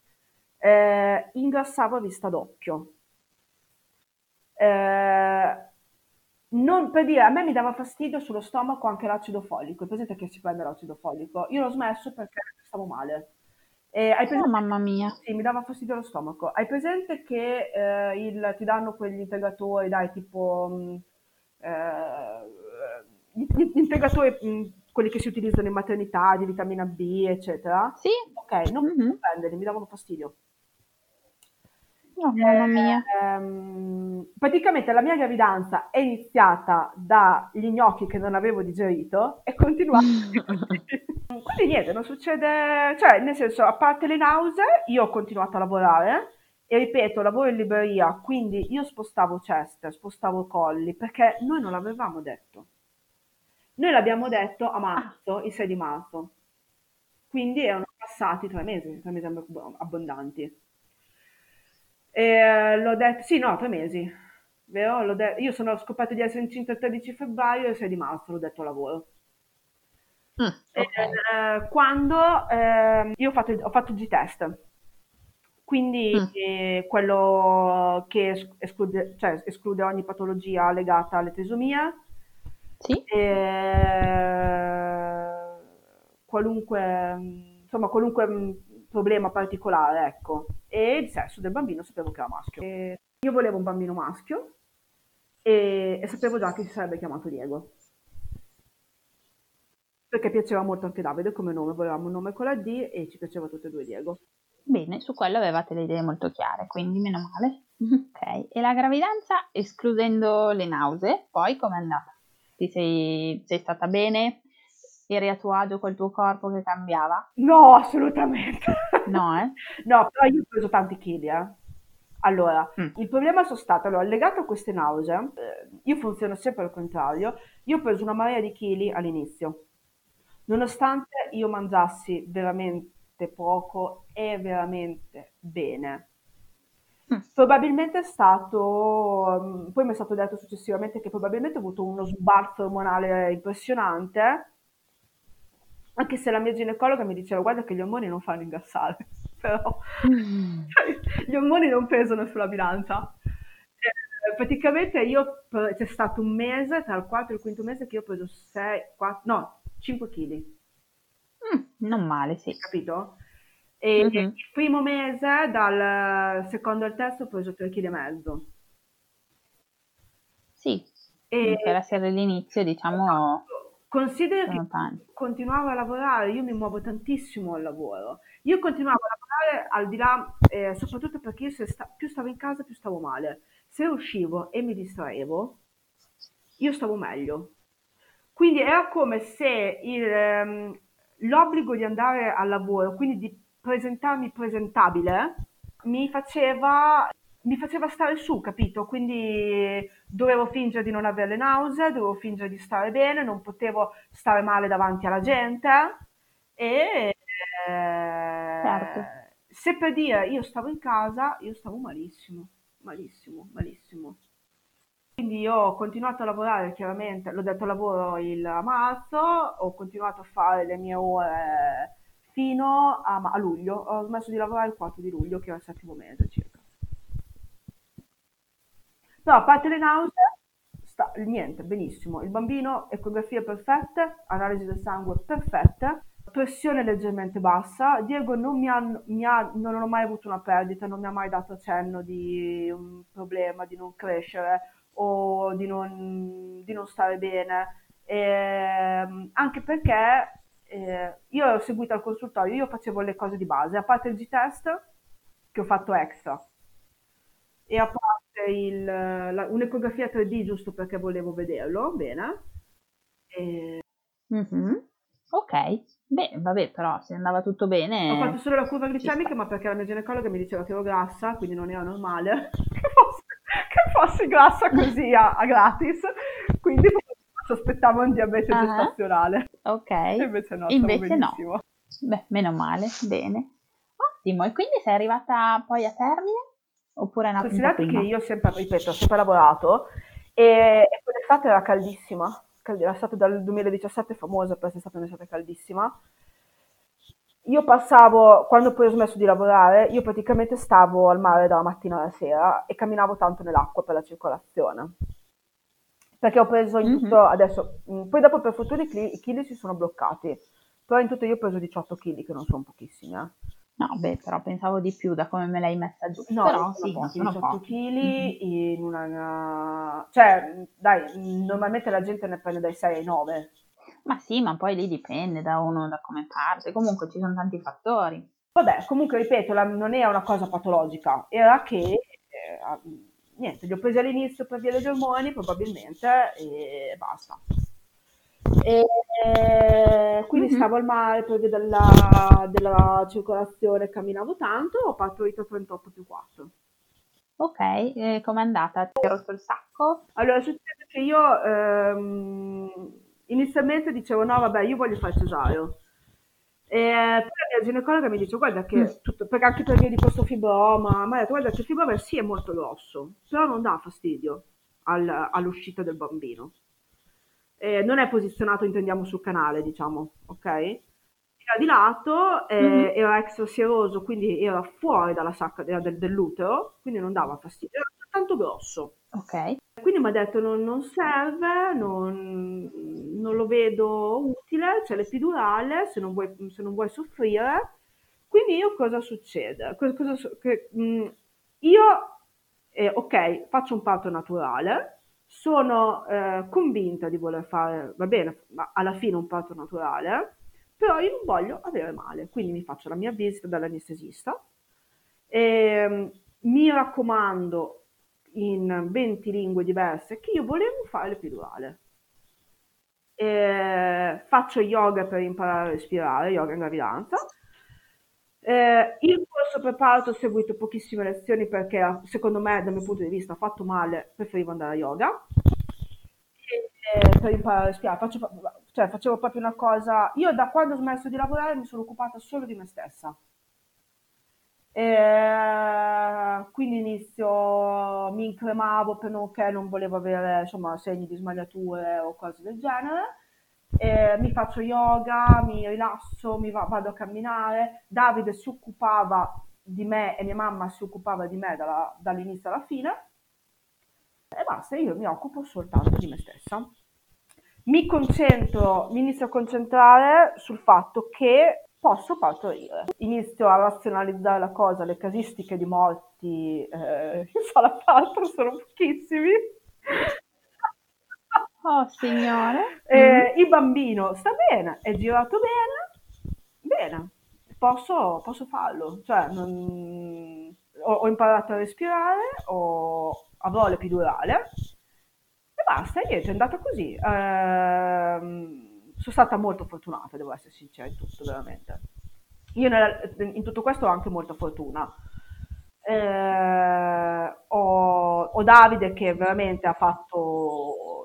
eh, ingrassavo a vista d'occhio. Eh, non, per dire, a me mi dava fastidio sullo stomaco anche l'acido folico. È presente che si prende l'acido folico? Io l'ho smesso perché stavo male. Eh, hai presente, oh, mamma mia. Sì, mi dava fastidio lo stomaco. Hai presente che eh, il, ti danno quegli integratori, dai, tipo... Mh, mm, eh, gli, gli integratori, mh, mm, quelli che si utilizzano in maternità, di vitamina B, eccetera? Sì. Ok, non mm-hmm. prenderli, mi davano fastidio. Oh, mamma mia. Ehm, praticamente la mia gravidanza è iniziata dagli gnocchi che non avevo digerito e continuava Quindi niente, non succede, cioè nel senso, a parte le nausee, io ho continuato a lavorare e ripeto, lavoro in libreria, quindi io spostavo ceste, spostavo colli, perché noi non l'avevamo detto. Noi l'abbiamo detto a marzo, il 6 di marzo. Quindi erano passati tre mesi, tre mesi abbondanti. E l'ho detto, sì, no, tre mesi, vero? L'ho de- io sono scoperto di essere incinta il 13 febbraio e il 6 di marzo l'ho detto lavoro. Mm, okay. eh, quando eh, io ho fatto, ho fatto il G-test, quindi mm. eh, quello che esclude, cioè, esclude, ogni patologia legata alle trisomie, sì. qualunque, insomma, qualunque mm, problema particolare, ecco. E il sesso del bambino sapevo che era maschio. E io volevo un bambino maschio e, e sapevo già che si sarebbe chiamato Diego perché piaceva molto anche Davide come nome, volevamo un nome con la D e ci piaceva tutti e due Diego. Bene, su quello avevate le idee molto chiare, quindi meno male. Ok, e la gravidanza, escludendo le nausee, poi com'è andata? Ti sei, sei stata bene? Eri a tuo agio col tuo corpo che cambiava? No, assolutamente. No, eh? no, però io ho preso tanti chili, eh. Allora, mm. il problema sono stato, allora, legato a queste nausee, eh, io funziono sempre al contrario, io ho preso una marea di chili all'inizio, nonostante io mangiassi veramente poco e veramente bene. Mm. Probabilmente è stato, mm, poi mi è stato detto successivamente che probabilmente ho avuto uno sbalzo ormonale impressionante, anche se la mia ginecologa mi diceva guarda che gli ormoni non fanno ingrassare, però mm. gli ormoni non pesano sulla bilancia. Eh, praticamente io, c'è stato un mese, tra il quarto e il quinto mese, che io ho preso 6, 4, no, 5 kg. Mm, non male, sì. Capito? E mm-hmm. il primo mese, dal secondo al terzo, ho preso 3,5 kg. Sì, e per essere l'inizio, diciamo... Esatto. Considera che continuavo a lavorare, io mi muovo tantissimo al lavoro. Io continuavo a lavorare al di là, eh, soprattutto perché io sta- più stavo in casa più stavo male. Se uscivo e mi distraevo, io stavo meglio. Quindi era come se il, ehm, l'obbligo di andare al lavoro, quindi di presentarmi presentabile, mi faceva, mi faceva stare su, capito? Quindi dovevo fingere di non avere le nausee, dovevo fingere di stare bene, non potevo stare male davanti alla gente e... Certo. Se per dire io stavo in casa, io stavo malissimo, malissimo, malissimo. Quindi io ho continuato a lavorare, chiaramente, l'ho detto lavoro il marzo, ho continuato a fare le mie ore fino a, a luglio, ho smesso di lavorare il 4 di luglio, che era il settimo mese circa. Parte le nausee, sta, niente, benissimo. Il bambino, ecografie perfette, analisi del sangue perfette, pressione leggermente bassa. Diego non, mi ha, mi ha, non ho mai avuto una perdita, non mi ha mai dato accenno di un problema, di non crescere o di non, di non stare bene, eh, anche perché eh, io ho seguito al consultorio, io facevo le cose di base, a parte il G-test che ho fatto extra e a parte il, la, un'ecografia 3D giusto perché volevo vederlo bene. E... Mm-hmm. Ok, beh, vabbè, però se andava tutto bene. Ho fatto solo la curva glicemica, ma perché la mia ginecologa mi diceva che ero grassa, quindi non era normale. che fossi grassa così a, a gratis, quindi sospettavo un diabete uh-huh. gestazionale. Ok. E invece no, invece no. Beh, meno male, bene. Ottimo, e quindi sei arrivata poi a termine? Oppure è nata Considerate che io sempre, ripeto, ho sempre lavorato e, e quell'estate era caldissima, era stata dal 2017 famosa per essere stata un'estate caldissima io passavo, quando poi ho smesso di lavorare, io praticamente stavo al mare dalla mattina alla sera e camminavo tanto nell'acqua per la circolazione. Perché ho preso in tutto, mm-hmm. adesso, mm, poi dopo per fortuna i chili si sono bloccati, però in tutto io ho preso 18 kg, che non sono pochissimi. Eh. No, beh, però pensavo di più da come me l'hai messa giù. No, però sì, pochi, 18 kg mm-hmm. in una... Cioè, dai, normalmente la gente ne prende dai 6 ai 9 ma sì, ma poi lì dipende da uno, da come parte, comunque ci sono tanti fattori. Vabbè, comunque ripeto, la, non era una cosa patologica, era che eh, niente, li ho presi all'inizio per via degli ormoni probabilmente e basta. E, e quindi mm-hmm. stavo al mare per via della, della circolazione, camminavo tanto, ho partorito 38 più 4. Ok, e com'è andata? Ti hai rotto il sacco? Allora, succede che io ehm, inizialmente dicevo no, vabbè, io voglio fare cesareo. E poi la mia ginecologa mi dice guarda che, mm. tutto, perché anche per via di questo fibroma, mi ha detto guarda che il fibroma sì è molto grosso, però non dà fastidio al, all'uscita del bambino. E non è posizionato, intendiamo, sul canale, diciamo, ok? era di lato, eh, mm-hmm. era extrasieroso, quindi era fuori dalla sacca del, dell'utero, quindi non dava fastidio, era tanto grosso. Ok. Quindi mi ha detto non, non serve, non, non, lo vedo utile, c'è l'epidurale, se non vuoi, se non vuoi soffrire. Quindi io cosa succede? Cosa, cosa, che, mh, mm, io, eh, ok, faccio un parto naturale, sono eh, convinta di voler fare, va bene, ma alla fine un parto naturale, però io non voglio avere male, quindi mi faccio la mia visita dall'anestesista. E, ehm, mi raccomando in 20 lingue diverse che io volevo fare l'epidurale. E, faccio yoga per imparare a respirare, yoga in gravidanza. Eh, il corso preparato ho seguito pochissime lezioni perché secondo me dal mio punto di vista fatto male, preferivo andare a yoga. E, per imparare a respirare, faccio, cioè facevo proprio una cosa, io da quando ho smesso di lavorare mi sono occupata solo di me stessa. E quindi inizio, mi incremavo perché non volevo avere insomma, segni di smagliature o cose del genere. E mi faccio yoga, mi rilasso, mi va, vado a camminare. Davide si occupava di me e mia mamma si occupava di me dalla, dall'inizio alla fine. E basta, io mi occupo soltanto di me stessa mi concentro, mi inizio a concentrare sul fatto che posso partorire. Inizio a razionalizzare la cosa, le casistiche di morti eh, in sala sono pochissimi. Oh signore. Eh, mm. Il bambino sta bene, è girato bene, bene, posso, posso farlo. Cioè, non... ho, ho, imparato a respirare, ho... avrò l'epidurale, basta, niente, è andata così. Ehm, sono stata molto fortunata, devo essere sincera in tutto, veramente. Io nella, in tutto questo ho anche molta fortuna. Eh, ho, ho, Davide che veramente ha fatto,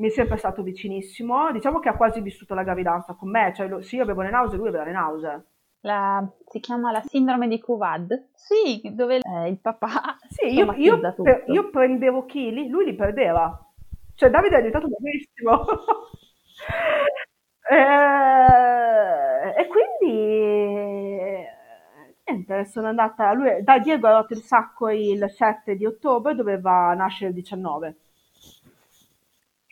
mi è sempre stato vicinissimo, diciamo che ha quasi vissuto la gravidanza con me, cioè lo, sì, io avevo le nausee, lui aveva le nausee. La, si chiama la sindrome di Kuvad? Sì, dove eh, il papà sì, io, io, per, io prendevo chili, lui li perdeva. Cioè Davide è diventato bravissimo. eh, e quindi niente, sono andata, lui, da Diego ha rotto il sacco il 7 di ottobre, doveva nascere il 19.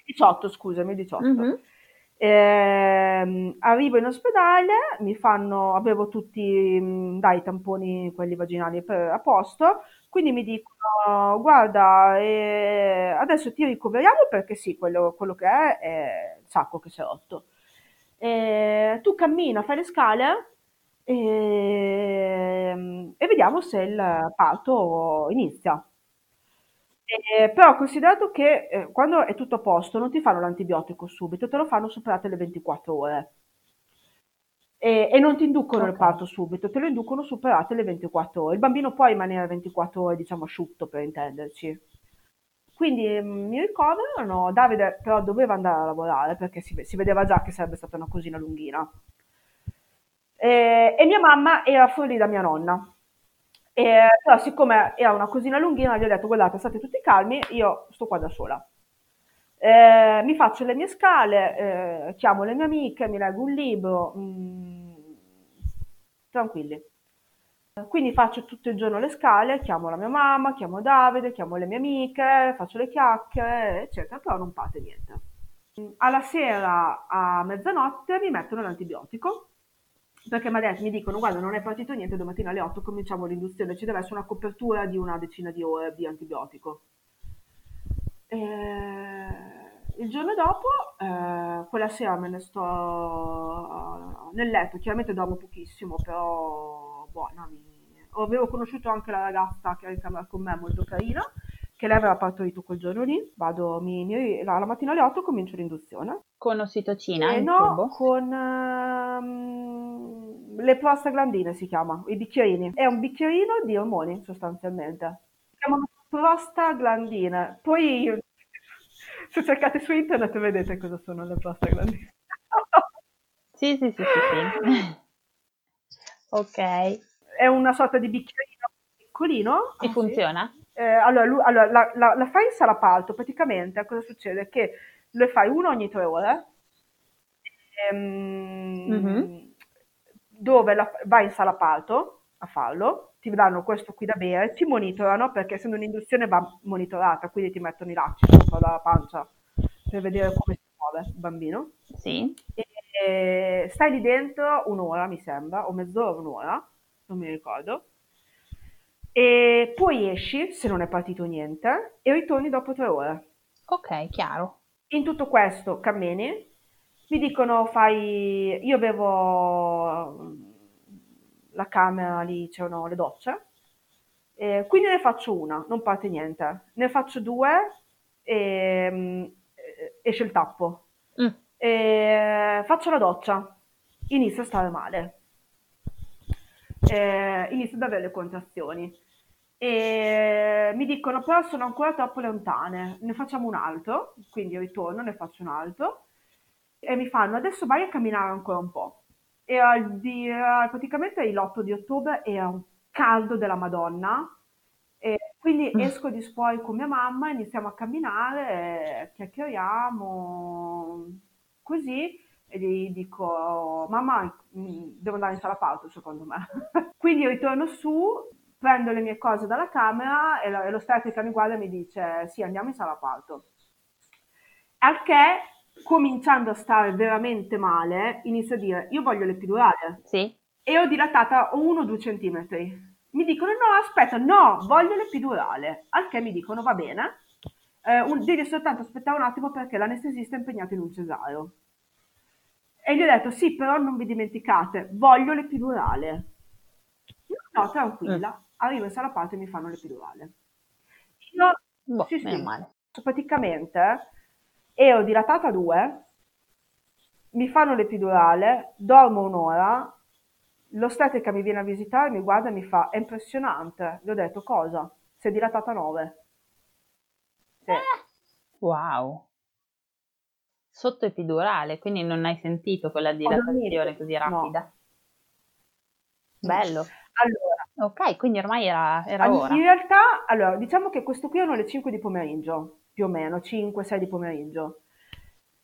18, scusami, 18. Mm-hmm. Eh, arrivo in ospedale, mi fanno, avevo tutti dai tamponi, quelli vaginali per, a posto, quindi mi dicono, guarda, eh, adesso ti ricoveriamo perché sì, quello, quello che è è il sacco che si è rotto. Eh, tu cammina, fai le scale e, e vediamo se il parto inizia. Eh, però considerato che eh, quando è tutto a posto non ti fanno l'antibiotico subito, te lo fanno superate le 24 ore. E, e non ti inducono okay. il parto subito, te lo inducono superate le 24 ore. Il bambino può rimanere 24 ore, diciamo, asciutto per intenderci. Quindi mh, mm, mi ricoverano, Davide però doveva andare a lavorare perché si, si vedeva già che sarebbe stata una cosina lunghina. E, e mia mamma era fuori da mia nonna. E, però siccome era una cosina lunghina, gli ho detto guardate, state tutti calmi, io sto qua da sola. Eh, mi faccio le mie scale, eh, chiamo le mie amiche, mi leggo un libro, mh, mm, tranquilli. Quindi faccio tutto il giorno le scale, chiamo la mia mamma, chiamo Davide, chiamo le mie amiche, faccio le chiacchiere, eccetera, però non parte niente. Alla sera a mezzanotte mi mettono l'antibiotico perché mi dicono guarda non è partito niente, domattina alle 8 cominciamo l'induzione, ci deve essere una copertura di una decina di ore di antibiotico. E... Il giorno dopo, eh, quella sera me ne sto nel letto, chiaramente dormo pochissimo, però buona. Mi... Avevo conosciuto anche la ragazza che era in camera con me, molto carina, che lei aveva partorito quel giorno lì. Vado, mi, mi, la, la, mattina alle 8 comincio l'induzione. Con ossitocina? Eh, no, tubo. con um, le prostaglandine si chiama, i bicchierini. È un bicchierino di ormoni sostanzialmente. Si chiamano prostaglandine. Poi se cercate su internet vedete cosa sono le prostaglandine. sì, sì, sì, sì, sì. ok. È una sorta di bicchierino piccolino. E ah, funziona? Eh, allora, lui, allora la, la, la, fai in salapalto, praticamente cosa succede? Che lo fai uno ogni tre ore, ehm, mm-hmm. dove la, vai in salapalto a farlo, ti danno questo qui da bere, ti monitorano perché essendo un'induzione va monitorata, quindi ti mettono i lacci sopra la pancia per vedere come si muove il bambino. Sì. E stai lì dentro un'ora, mi sembra, o mezz'ora, un'ora, non mi ricordo e poi esci, se non è partito niente, e ritorni dopo tre ore. Ok, chiaro. In tutto questo cammini, mi dicono fai... Io avevo la camera lì, c'erano le docce, eh, quindi ne faccio una, non parte niente. Ne faccio due e um, esce il tappo. Mm. E, faccio la doccia, inizio a stare male. Eh, inizio ad avere le contrazioni e mi dicono però sono ancora troppo lontane, ne facciamo un altro, quindi ritorno, ne faccio un altro e mi fanno adesso vai a camminare ancora un po'. E al di, praticamente l'8 di ottobre era un caldo della Madonna e quindi mm. esco di fuori con mia mamma, iniziamo a camminare, chiacchieriamo così e gli dico mamma mm, devo andare in sala pausa secondo me. quindi ritorno su, prendo le mie cose dalla camera e, lo, e l'ostetrica mi guarda e mi dice sì andiamo in sala appalto. Al che, cominciando a stare veramente male, inizio a dire io voglio l'epidurale. Sì. E ho dilatata 1-2 centimetri. Mi dicono no aspetta, no, voglio l'epidurale. Al che mi dicono va bene, eh, un, devi soltanto aspettare un attimo perché l'anestesista è impegnato in un cesareo. E gli ho detto sì, però non vi dimenticate, voglio l'epidurale. No, tranquilla. Arrivo in sala parte e mi fanno l'epidurale. Io, boh, sì, sì, male. praticamente ero dilatata a due, mi fanno l'epidurale, dormo un'ora, l'ostetrica mi viene a visitare, mi guarda e mi fa, è impressionante. Gli ho detto, cosa? Si è dilatata a nove. Sì. Wow. Sotto epidurale, quindi non hai sentito quella dilatazione così rapida? No. Bello. Allora, Ok, quindi ormai era, era ora. In realtà, allora, diciamo che questo qui erano le 5 di pomeriggio, più o meno, 5-6 di pomeriggio.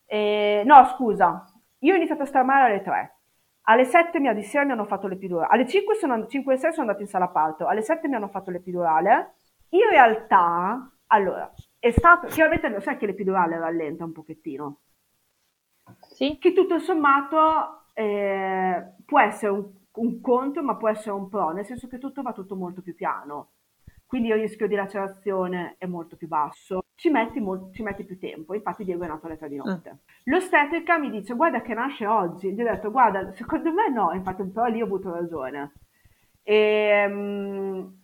E, no, scusa, io ho iniziato a stare male alle 3. Alle 7 mi, di sera mi hanno fatto l'epidurale. Alle 5, sono, 5 e 6 sono andata in sala parto. Alle 7 mi hanno fatto l'epidurale. In realtà, allora, è stato... Chiaramente lo sai che l'epidurale rallenta un pochettino. Sì. Che tutto sommato eh, può essere un un contro, ma può essere un pro, nel senso che tutto va tutto molto più piano. Quindi il rischio di lacerazione è molto più basso, ci metti, mo- ci metti più tempo, infatti Diego è nato alle tre di notte. Mm. L'ostetrica mi dice guarda che nasce oggi, gli ho detto guarda secondo me no, infatti un po' lì ho avuto ragione. E, um,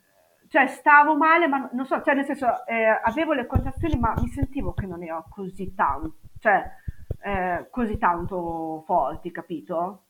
cioè stavo male, ma non so, cioè nel senso eh, avevo le contrazioni ma mi sentivo che non ero così tanto, cioè eh, così tanto forti, capito?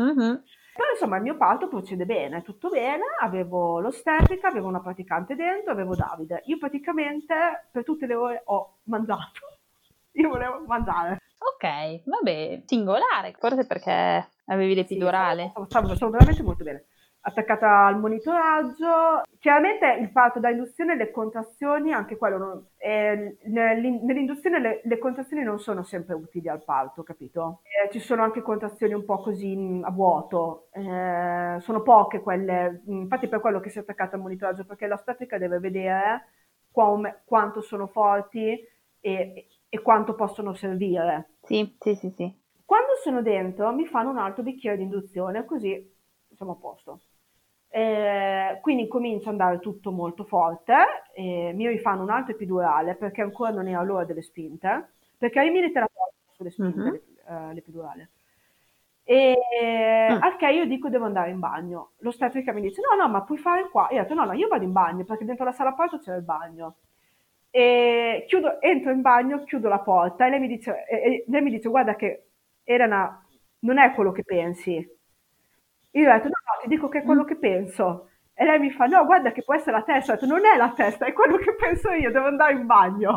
Mm-hmm. Però insomma il mio parto procede bene, tutto bene, avevo l'ostetrica, avevo una praticante dentro, avevo Davide. Io praticamente per tutte le ore ho mangiato. Io volevo mangiare. Ok, vabbè, singolare, forse perché avevi l'epidurale. Sì, stavo, stavo veramente molto bene attaccata al monitoraggio. Chiaramente il parto da induzione, le contrazioni, anche quello, non, eh, nell'induzione le, le, contrazioni non sono sempre utili al parto, capito? Eh, ci sono anche contrazioni un po' così mm, a vuoto, eh, sono poche quelle, infatti per quello che si è attaccata al monitoraggio, perché l'ostetrica deve vedere come, quanto sono forti e, e quanto possono servire. Sì, sì, sì, sì. Quando sono dentro mi fanno un altro bicchiere di induzione, così siamo a posto. Eh, quindi comincia ad andare tutto molto forte, eh, mi rifanno un altro epidurale perché ancora non era l'ora delle spinte, perché ai militari sulle spinte mm-hmm. l'epidurale. E mm. al che io dico devo andare in bagno. L'ostetrica mi dice no, no, ma puoi fare qua. Io ho detto no, no, io vado in bagno perché dentro la sala pranzo c'era il bagno. E chiudo, entro in bagno, chiudo la porta e lei mi dice, e, lei mi dice guarda che Elena non è quello che pensi. Io ho detto no, no, ti dico che è quello mm. che penso. E lei mi fa no, guarda che può essere la testa. Ho detto non è la testa, è quello che penso io, devo andare in bagno.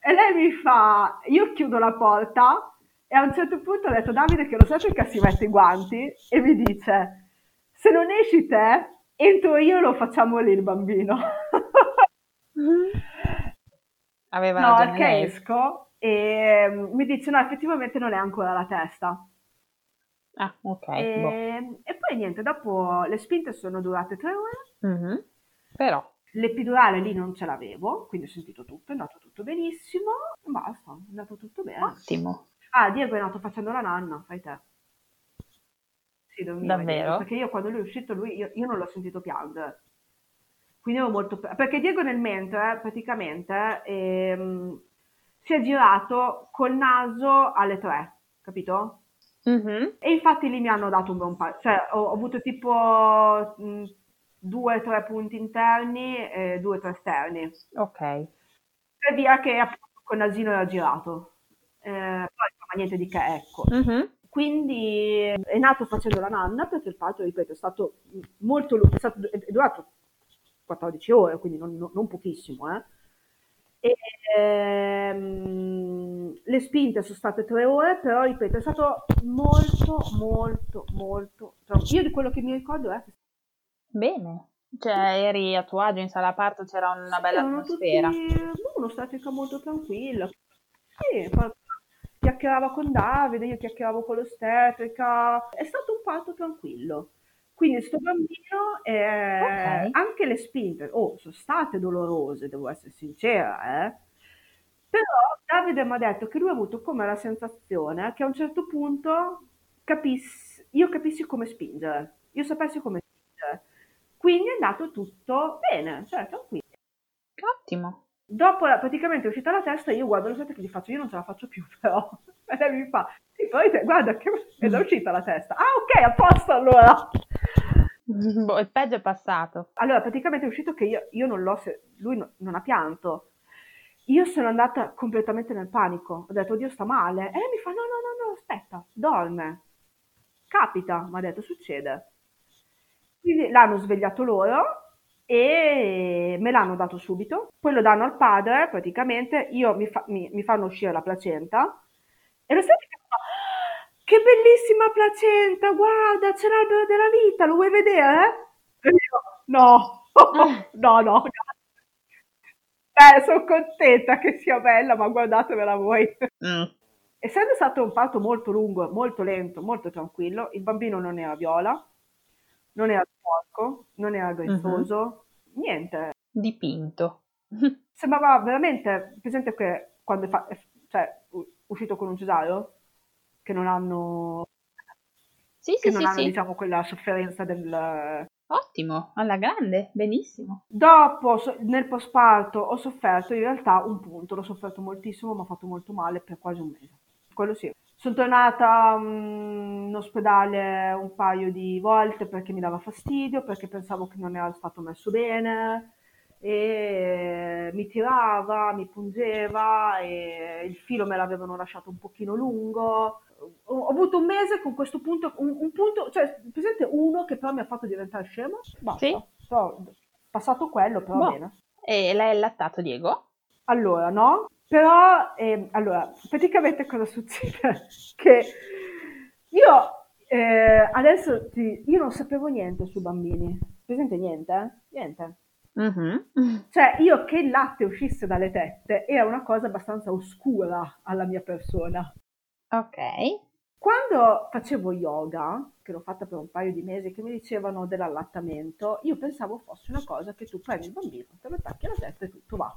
E lei mi fa, io chiudo la porta e a un certo punto ho detto, Davide, che lo so che si mette i guanti e mi dice, se non esci te, entro io e lo facciamo lì il bambino. Aveva no, perché esco e mm, mi dice, no, effettivamente non è ancora la testa. Ah, ok. E, boh. e poi niente, dopo le spinte sono durate tre ore. Mm-hmm. Però. L'epidurale lì non ce l'avevo, quindi ho sentito tutto, è andato tutto benissimo, basta, è andato tutto bene. Ottimo. Ah, Diego è nato facendo la nanna, fai te. Sì, dormiva Davvero? Diego, perché io quando lui è uscito, lui, io, io non l'ho sentito piangere. Quindi ero molto... Perché Diego nel mentre, praticamente, ehm, si è girato col naso alle tre, capito? Mm-hmm. E infatti lì mi hanno dato un buon paio, cioè ho, ho avuto tipo mh, due o tre punti interni e due o tre esterni. Ok. Per dire che appunto col nasino era girato. Eh, ma niente di che, ecco. Mm-hmm. Quindi è nato facendo la nanna perché il parto, ripeto, è stato molto lungo, è, stato, è durato 14 ore, quindi non, non pochissimo. Eh. E, ehm, le spinte sono state tre ore, però ripeto, è stato molto, molto, molto. Io di quello che mi ricordo è che. Bene. Cioè, eri a tuo agio in sala parto, c'era una sì, bella atmosfera. Tutti, un'ostetrica molto tranquilla. Sì, chiacchierava con Davide, io chiacchieravo con l'ostetrica. È stato un parto tranquillo. Quindi sto bambino, eh, okay. anche le spinte, oh, sono state dolorose, devo essere sincera, eh. Però Davide mi ha detto che lui ha avuto come la sensazione che a un certo punto capissi, io capissi come spingere, io sapessi come spingere. Quindi è andato tutto bene, cioè tranquillo. Ottimo. Dopo la, praticamente è uscita la testa, io guardo lo sette che gli faccio, io non ce la faccio più però. E lei mi fa, sì, poi te, guarda che è già uscita la testa. Ah ok, a posto allora. Boh, il peggio è passato. Allora, praticamente è uscito che io, io non l'ho, lui no, non ha pianto. Io sono andata completamente nel panico. Ho detto, oddio, sta male. E lei mi fa, no, no, no, no, aspetta, dorme. Capita, mi ha detto, succede. Quindi l'hanno svegliato loro e me l'hanno dato subito. Poi lo danno al padre, praticamente. Io mi, fa, mi, mi fanno uscire la placenta. E lo sai che bellissima placenta, guarda, c'è l'albero della vita, lo vuoi vedere? E io, no, no, no, eh, sono contenta che sia bella, ma guardatevela voi. Mm. Essendo stato un parto molto lungo, molto lento, molto tranquillo, il bambino non era viola, non era sporco, non era grinzoso, mm-hmm. niente. Dipinto. Sembrava veramente, presente che quando è, fa, cioè, uscito con un cesareo? Che non hanno, sì, che sì, non sì, hanno diciamo, quella sofferenza del... Ottimo, alla grande, benissimo. Dopo, nel postparto, ho sofferto in realtà un punto, l'ho sofferto moltissimo, mi ha fatto molto male per quasi un mese. Quello sì. Sono tornata um, in ospedale un paio di volte perché mi dava fastidio, perché pensavo che non era stato messo bene e mi tirava, mi pungeva e il filo me l'avevano lasciato un pochino lungo ho avuto un mese con questo punto, un, un punto, cioè, presente uno che però mi ha fatto diventare scemo? Basta. Sì. Però, passato quello, però boh. bene. E l'hai allattato, Diego? Allora, no. Però, eh, allora, praticamente cosa succede? che io eh, adesso ti, io non sapevo niente sui bambini. Presente niente? Eh? Niente. Mm-hmm. Cioè, io che il latte uscisse dalle tette era una cosa abbastanza oscura alla mia persona. Ok. Quando facevo yoga, che l'ho fatta per un paio di mesi, che mi dicevano dell'allattamento, io pensavo fosse una cosa che tu prendi il bambino, te lo attacchi alla testa e tutto va.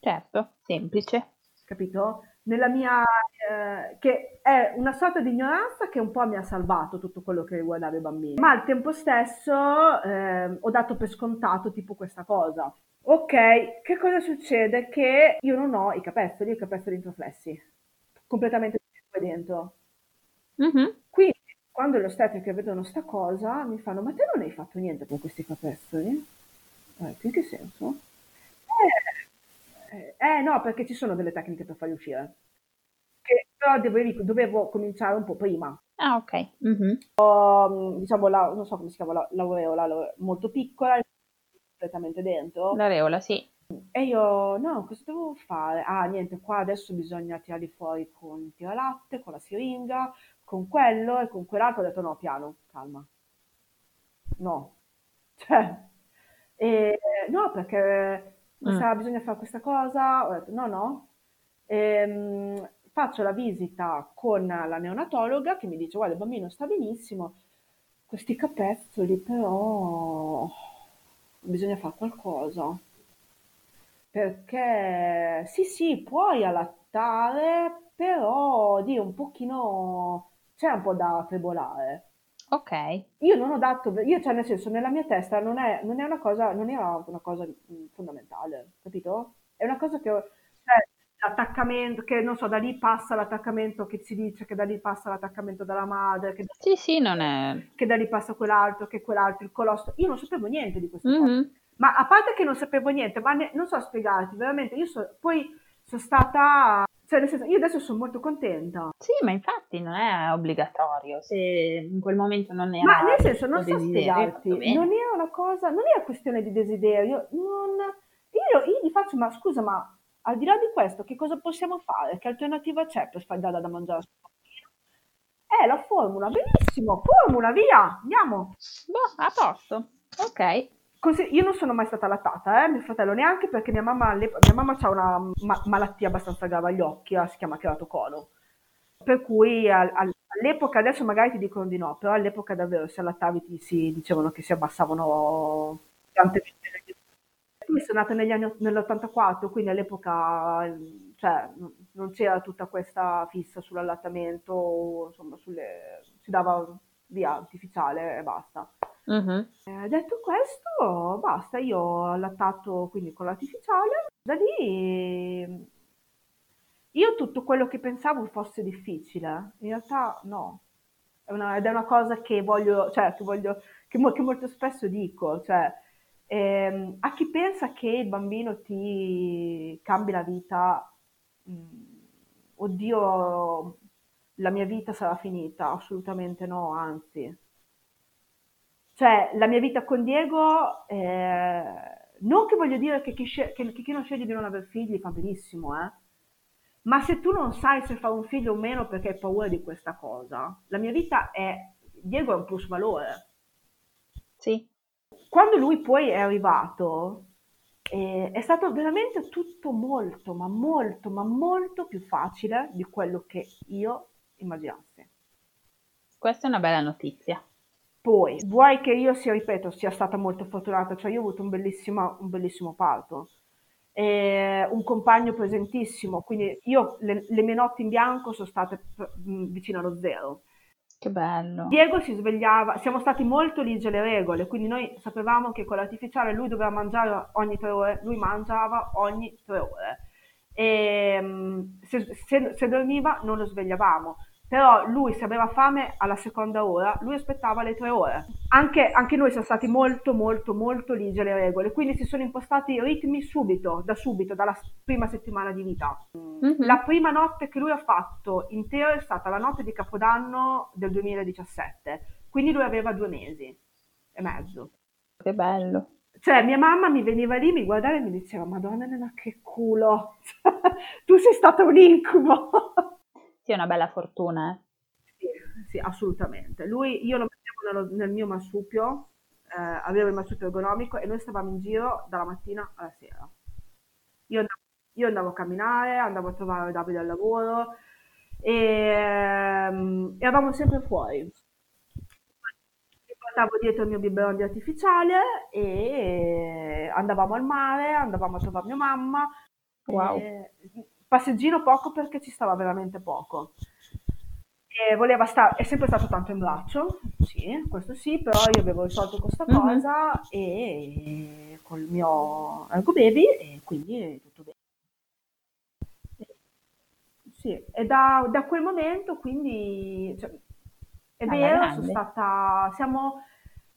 Certo, semplice. Capito? Nella mia, eh, che è una sorta di ignoranza che un po' mi ha salvato tutto quello che riguardava i bambini, ma al tempo stesso eh, ho dato per scontato tipo questa cosa. Ok, che cosa succede? Che io non ho i capezzoli, i capezzoli introflessi, completamente dentro. Mm-hmm. Quindi quando l'ostetrica vedono sta cosa mi fanno ma te non hai fatto niente con questi capezzoli? Eh, in che senso? Eh, eh, no, perché ci sono delle tecniche per farli uscire. Che però dovevo, dovevo cominciare un po' prima. Ah, ok. Mm-hmm. Ho, diciamo, la, non so come si chiama, la, l'aureola molto piccola, completamente dentro. L'areola, sì. E io, no, cosa devo fare? Ah, niente, qua adesso bisogna tirarli fuori con il tiralatte, con la siringa, con quello e con quell'altro. Ho detto no, piano, calma. No. Cioè, e, no, perché questa, mm. bisogna fare questa cosa. Ho detto no, no. Ehm, faccio la visita con la neonatologa che mi dice guarda il bambino sta benissimo, questi capezzoli però bisogna fare qualcosa. Perché sì, sì, puoi allattare, però di un pochino c'è un po' da trebolare. Ok. Io non ho dato, io cioè nel senso, nella mia testa non è, non è una cosa, non era una cosa mm, fondamentale, capito? È una cosa che, cioè, l'attaccamento, che non so, da lì passa l'attaccamento che si dice, che da lì passa l'attaccamento dalla madre, che da, sì, sì, non è... che da lì passa quell'altro, che quell'altro, il colosso. Io non sapevo niente di questo. Mm-hmm. Ma a parte che non sapevo niente, ma ne, non so spiegarti, veramente, io so, poi sono stata cioè, nel senso, io adesso sono molto contenta. Sì, ma infatti non è obbligatorio. Se in quel momento non era. Ma nel senso, non so spiegarti, non era una cosa, non era questione di desiderio. Non, io, io gli faccio, ma scusa, ma al di là di questo, che cosa possiamo fare? Che alternativa c'è per dare da mangiare? Eh, la formula, benissimo, formula, via, andiamo. Boh, a posto, ok. Così, io non sono mai stata allattata, eh, mio fratello neanche perché mia mamma, mia mamma ha una ma- malattia abbastanza grave agli occhi, eh, si chiama keratocono. Per cui al- al- all'epoca, adesso magari ti dicono di no, però all'epoca davvero se allattavi ti si dicevano che si abbassavano tante vite. Io sono nata negli anni, nell'84, quindi all'epoca cioè, non c'era tutta questa fissa sull'allattamento, insomma, sulle, si dava via artificiale e basta. Uh-huh. Eh, detto questo, basta, io ho allattato quindi con l'artificiale, da lì io tutto quello che pensavo fosse difficile, in realtà no, è una, ed è una cosa che voglio, cioè che voglio, che, mo, che molto spesso dico, cioè ehm, a chi pensa che il bambino ti cambi la vita, mh, mm, oddio, la mia vita sarà finita, assolutamente no, anzi cioè, la mia vita con Diego, eh, non che voglio dire che chi, che, che chi, non sceglie di non avere figli fa benissimo, eh? ma se tu non sai se fa un figlio o meno perché hai paura di questa cosa, la mia vita è, Diego è un plus valore. Sì. Quando lui poi è arrivato, eh, è stato veramente tutto molto, ma molto, ma molto più facile di quello che io immaginassi. Questa è una bella notizia. Poi, vuoi che io sia, ripeto, sia stata molto fortunata, cioè io ho avuto un bellissimo, un bellissimo parto, eh, un compagno presentissimo, quindi io le, le, mie notti in bianco sono state mh, vicino allo zero. Che bello. Diego si svegliava, siamo stati molto ligi alle regole, quindi noi sapevamo che con l'artificiale lui doveva mangiare ogni tre ore, lui mangiava ogni tre ore. E, se, se, se dormiva non lo svegliavamo però lui se aveva fame alla seconda ora, lui aspettava le tre ore. Anche, anche noi siamo stati molto molto molto ligi alle regole, quindi si sono impostati i ritmi subito, da subito, dalla prima settimana di vita. Mm-hmm. La prima notte che lui ha fatto intera è stata la notte di Capodanno del 2017, quindi lui aveva due mesi e mezzo. Che bello. Cioè, mia mamma mi veniva lì, mi guardava e mi diceva, Madonna Nena, che culo, tu sei stata un incubo. Sì, è una bella fortuna. Eh. Sì, sì, assolutamente. Lui, io lo mettevo nello, nel mio marsupio, eh, avevo il marsupio ergonomico e noi stavamo in giro dalla mattina alla sera. Io andavo, io andavo a camminare, andavo a trovare Davide al lavoro e, um, eravamo sempre fuori. Mi portavo dietro il mio biberon di artificiale e andavamo al mare, andavamo a trovare mia mamma. Wow. E, passeggino poco perché ci stava veramente poco. E voleva stare, è sempre stato tanto in braccio, sì, questo sì, però io avevo risolto questa mhm. cosa mm-hmm. e col mio Ergo Baby e quindi tutto bene. Sì, e da, da quel momento quindi cioè, È vero, sono stata... Siamo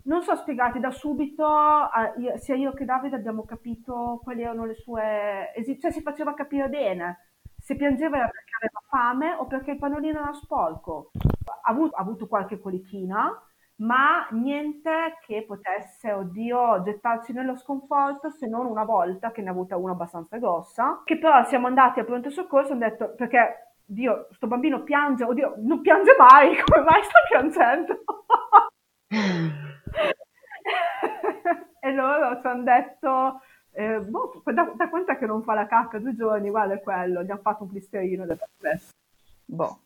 non so spiegati da subito, sia io che Davide abbiamo capito quali erano le sue esigenze, cioè si faceva capire bene se piangeva era perché aveva fame o perché il pannolino era sporco. Ha avuto, ha avuto qualche colichina, ma niente che potesse, oddio, gettarci nello sconforto se non una volta che ne ha avuta una abbastanza grossa, che però siamo andati a pronto soccorso e hanno detto perché, Dio, sto bambino piange, oddio, non piange mai, come mai sta piangendo? e loro ci hanno detto, eh, boh, da, da quant'è che non fa la cacca? Due giorni, guarda quello, gli hanno fatto un plisterino del stesso. Boh.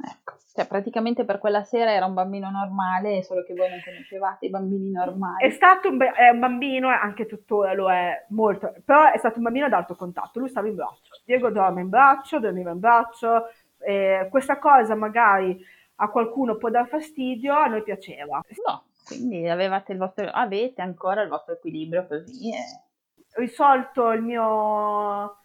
Ecco, cioè praticamente per quella sera era un bambino normale, solo che voi non conoscevate i bambini normali. È stato un, be- è un bambino, anche tuttora lo è molto, però è stato un bambino ad alto contatto, lui stava in braccio, Diego dorme in braccio, dormiva in braccio, eh, questa cosa magari a qualcuno può dar fastidio, a noi piaceva. No, quindi avevate, il vostro, avete ancora il vostro equilibrio così. E... Risolto il mio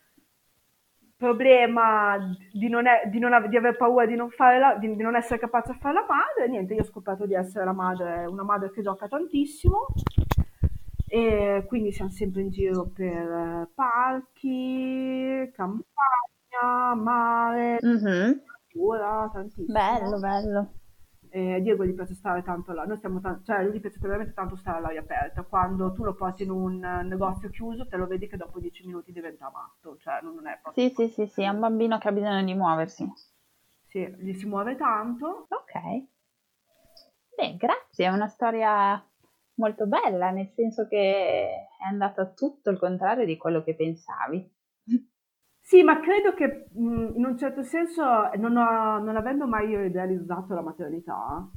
problema di, non è, di, non, di aver paura di non, la, di, non, essere capace a fare la madre, niente, io ho scoperto di essere la madre, una madre che gioca tantissimo e quindi siamo sempre in giro per parchi, campagna, mare, mm-hmm. natura, tantissimo. Bello, bello eh, Diego gli piace stare tanto là, noi stiamo t- cioè lui gli piace veramente tanto stare all'aria aperta, quando tu lo porti in un negozio chiuso te lo vedi che dopo dieci minuti diventa matto, cioè non è proprio... Sì, sì, sì, sì, è un bambino che ha bisogno di muoversi. Sì, gli si muove tanto. Ok. Beh, grazie, è una storia molto bella, nel senso che è andata tutto il contrario di quello che pensavi. Sì, ma credo che mh, in un certo senso, non, ho- non avendo mai io idealizzato la maternità,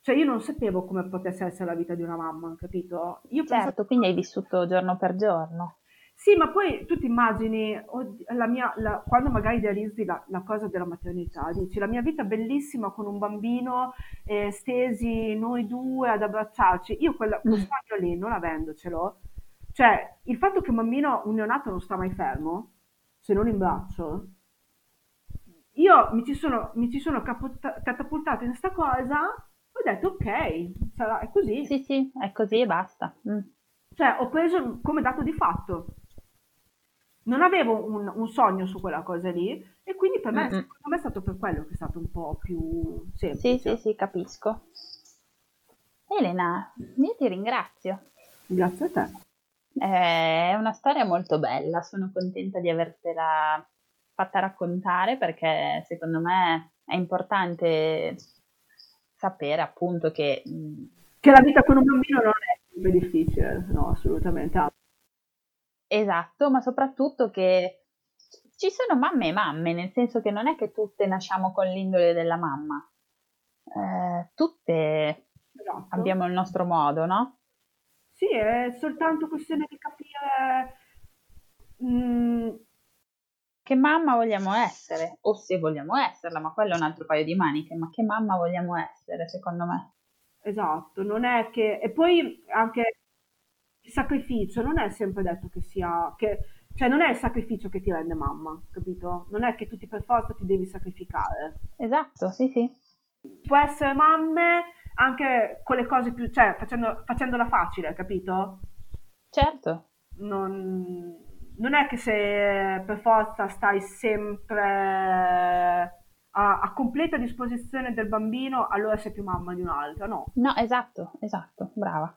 cioè io non sapevo come potesse essere la vita di una mamma, capito? Io pensavo, Certo, quindi hai vissuto giorno per giorno. sì, ma poi tu ti immagini, la mia- la- quando magari idealizzi la, la cosa della maternità, dici la mia vita bellissima con un bambino, eh, stesi noi due ad abbracciarci, io quella, quel sogno lì, non avendocelo, cioè, il fatto che un bambino, un neonato non sta mai fermo, se non in braccio, io mi ci sono, mi ci sono capota- catapultata in questa cosa, ho detto ok, sarà, è così. Sì, sì, è così e basta. Mm. Cioè, ho preso come dato di fatto. Non avevo un, un sogno su quella cosa lì e quindi per me, mm-hmm. me è stato per quello che è stato un po' più semplice. Sì, sì, sì, capisco. Elena, io ti ringrazio. Grazie a te. È una storia molto bella, sono contenta di avertela fatta raccontare perché secondo me è importante sapere appunto che... Che la vita con un bambino non è sempre difficile, no, assolutamente. Esatto, ma soprattutto che ci sono mamme e mamme, nel senso che non è che tutte nasciamo con l'indole della mamma, eh, tutte esatto. abbiamo il nostro modo, no? Sì, è soltanto questione di capire mm, che mamma vogliamo essere, o se vogliamo esserla, ma quello è un altro paio di maniche, ma che mamma vogliamo essere, secondo me. Esatto, non è che... E poi anche il sacrificio, non è sempre detto che sia... Che, cioè non è il sacrificio che ti rende mamma, capito? Non è che tu ti per forza ti devi sacrificare. Esatto, sì, sì. Può essere mamme anche con le cose più, cioè facendo, facendola facile, capito? Certo. Non, non è che se per forza stai sempre a, a, completa disposizione del bambino, allora sei più mamma di un'altra, no? No, esatto, esatto, brava.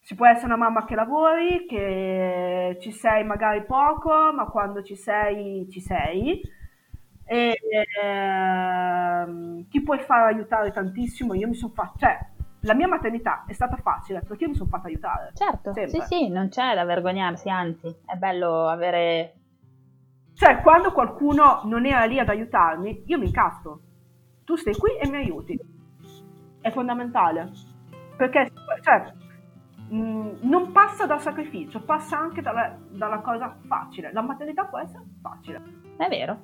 Si può essere una mamma che lavori, che ci sei magari poco, ma quando ci sei, ci sei e, ehm, ti puoi far aiutare tantissimo. Io mi sono fatta, cioè, la mia maternità è stata facile perché io mi sono fatta aiutare. Certo, sempre. sì, sì, non c'è da vergognarsi, anzi, è bello avere. Cioè, quando qualcuno non era lì ad aiutarmi, io mi incastro. Tu stai qui e mi aiuti. È fondamentale. Perché, cioè, mh, mm, non passa dal sacrificio, passa anche dalla, dalla cosa facile. La maternità può essere facile. È vero,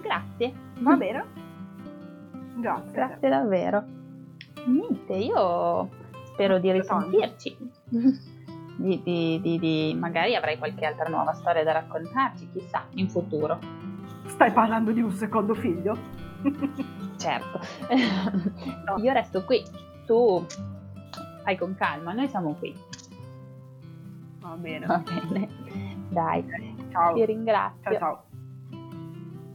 Grazie. Va bene. Grazie. Grazie davvero. Niente, io spero di risentirci. Di, di, di, di, magari avrai qualche altra nuova storia da raccontarci, chissà, in futuro. Stai parlando di un secondo figlio? certo. No. Io resto qui, tu fai con calma, noi siamo qui. Va bene. Va bene. Dai, ciao. Ti ringrazio. Ciao,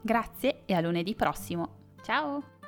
Grazie e a lunedì prossimo. Ciao!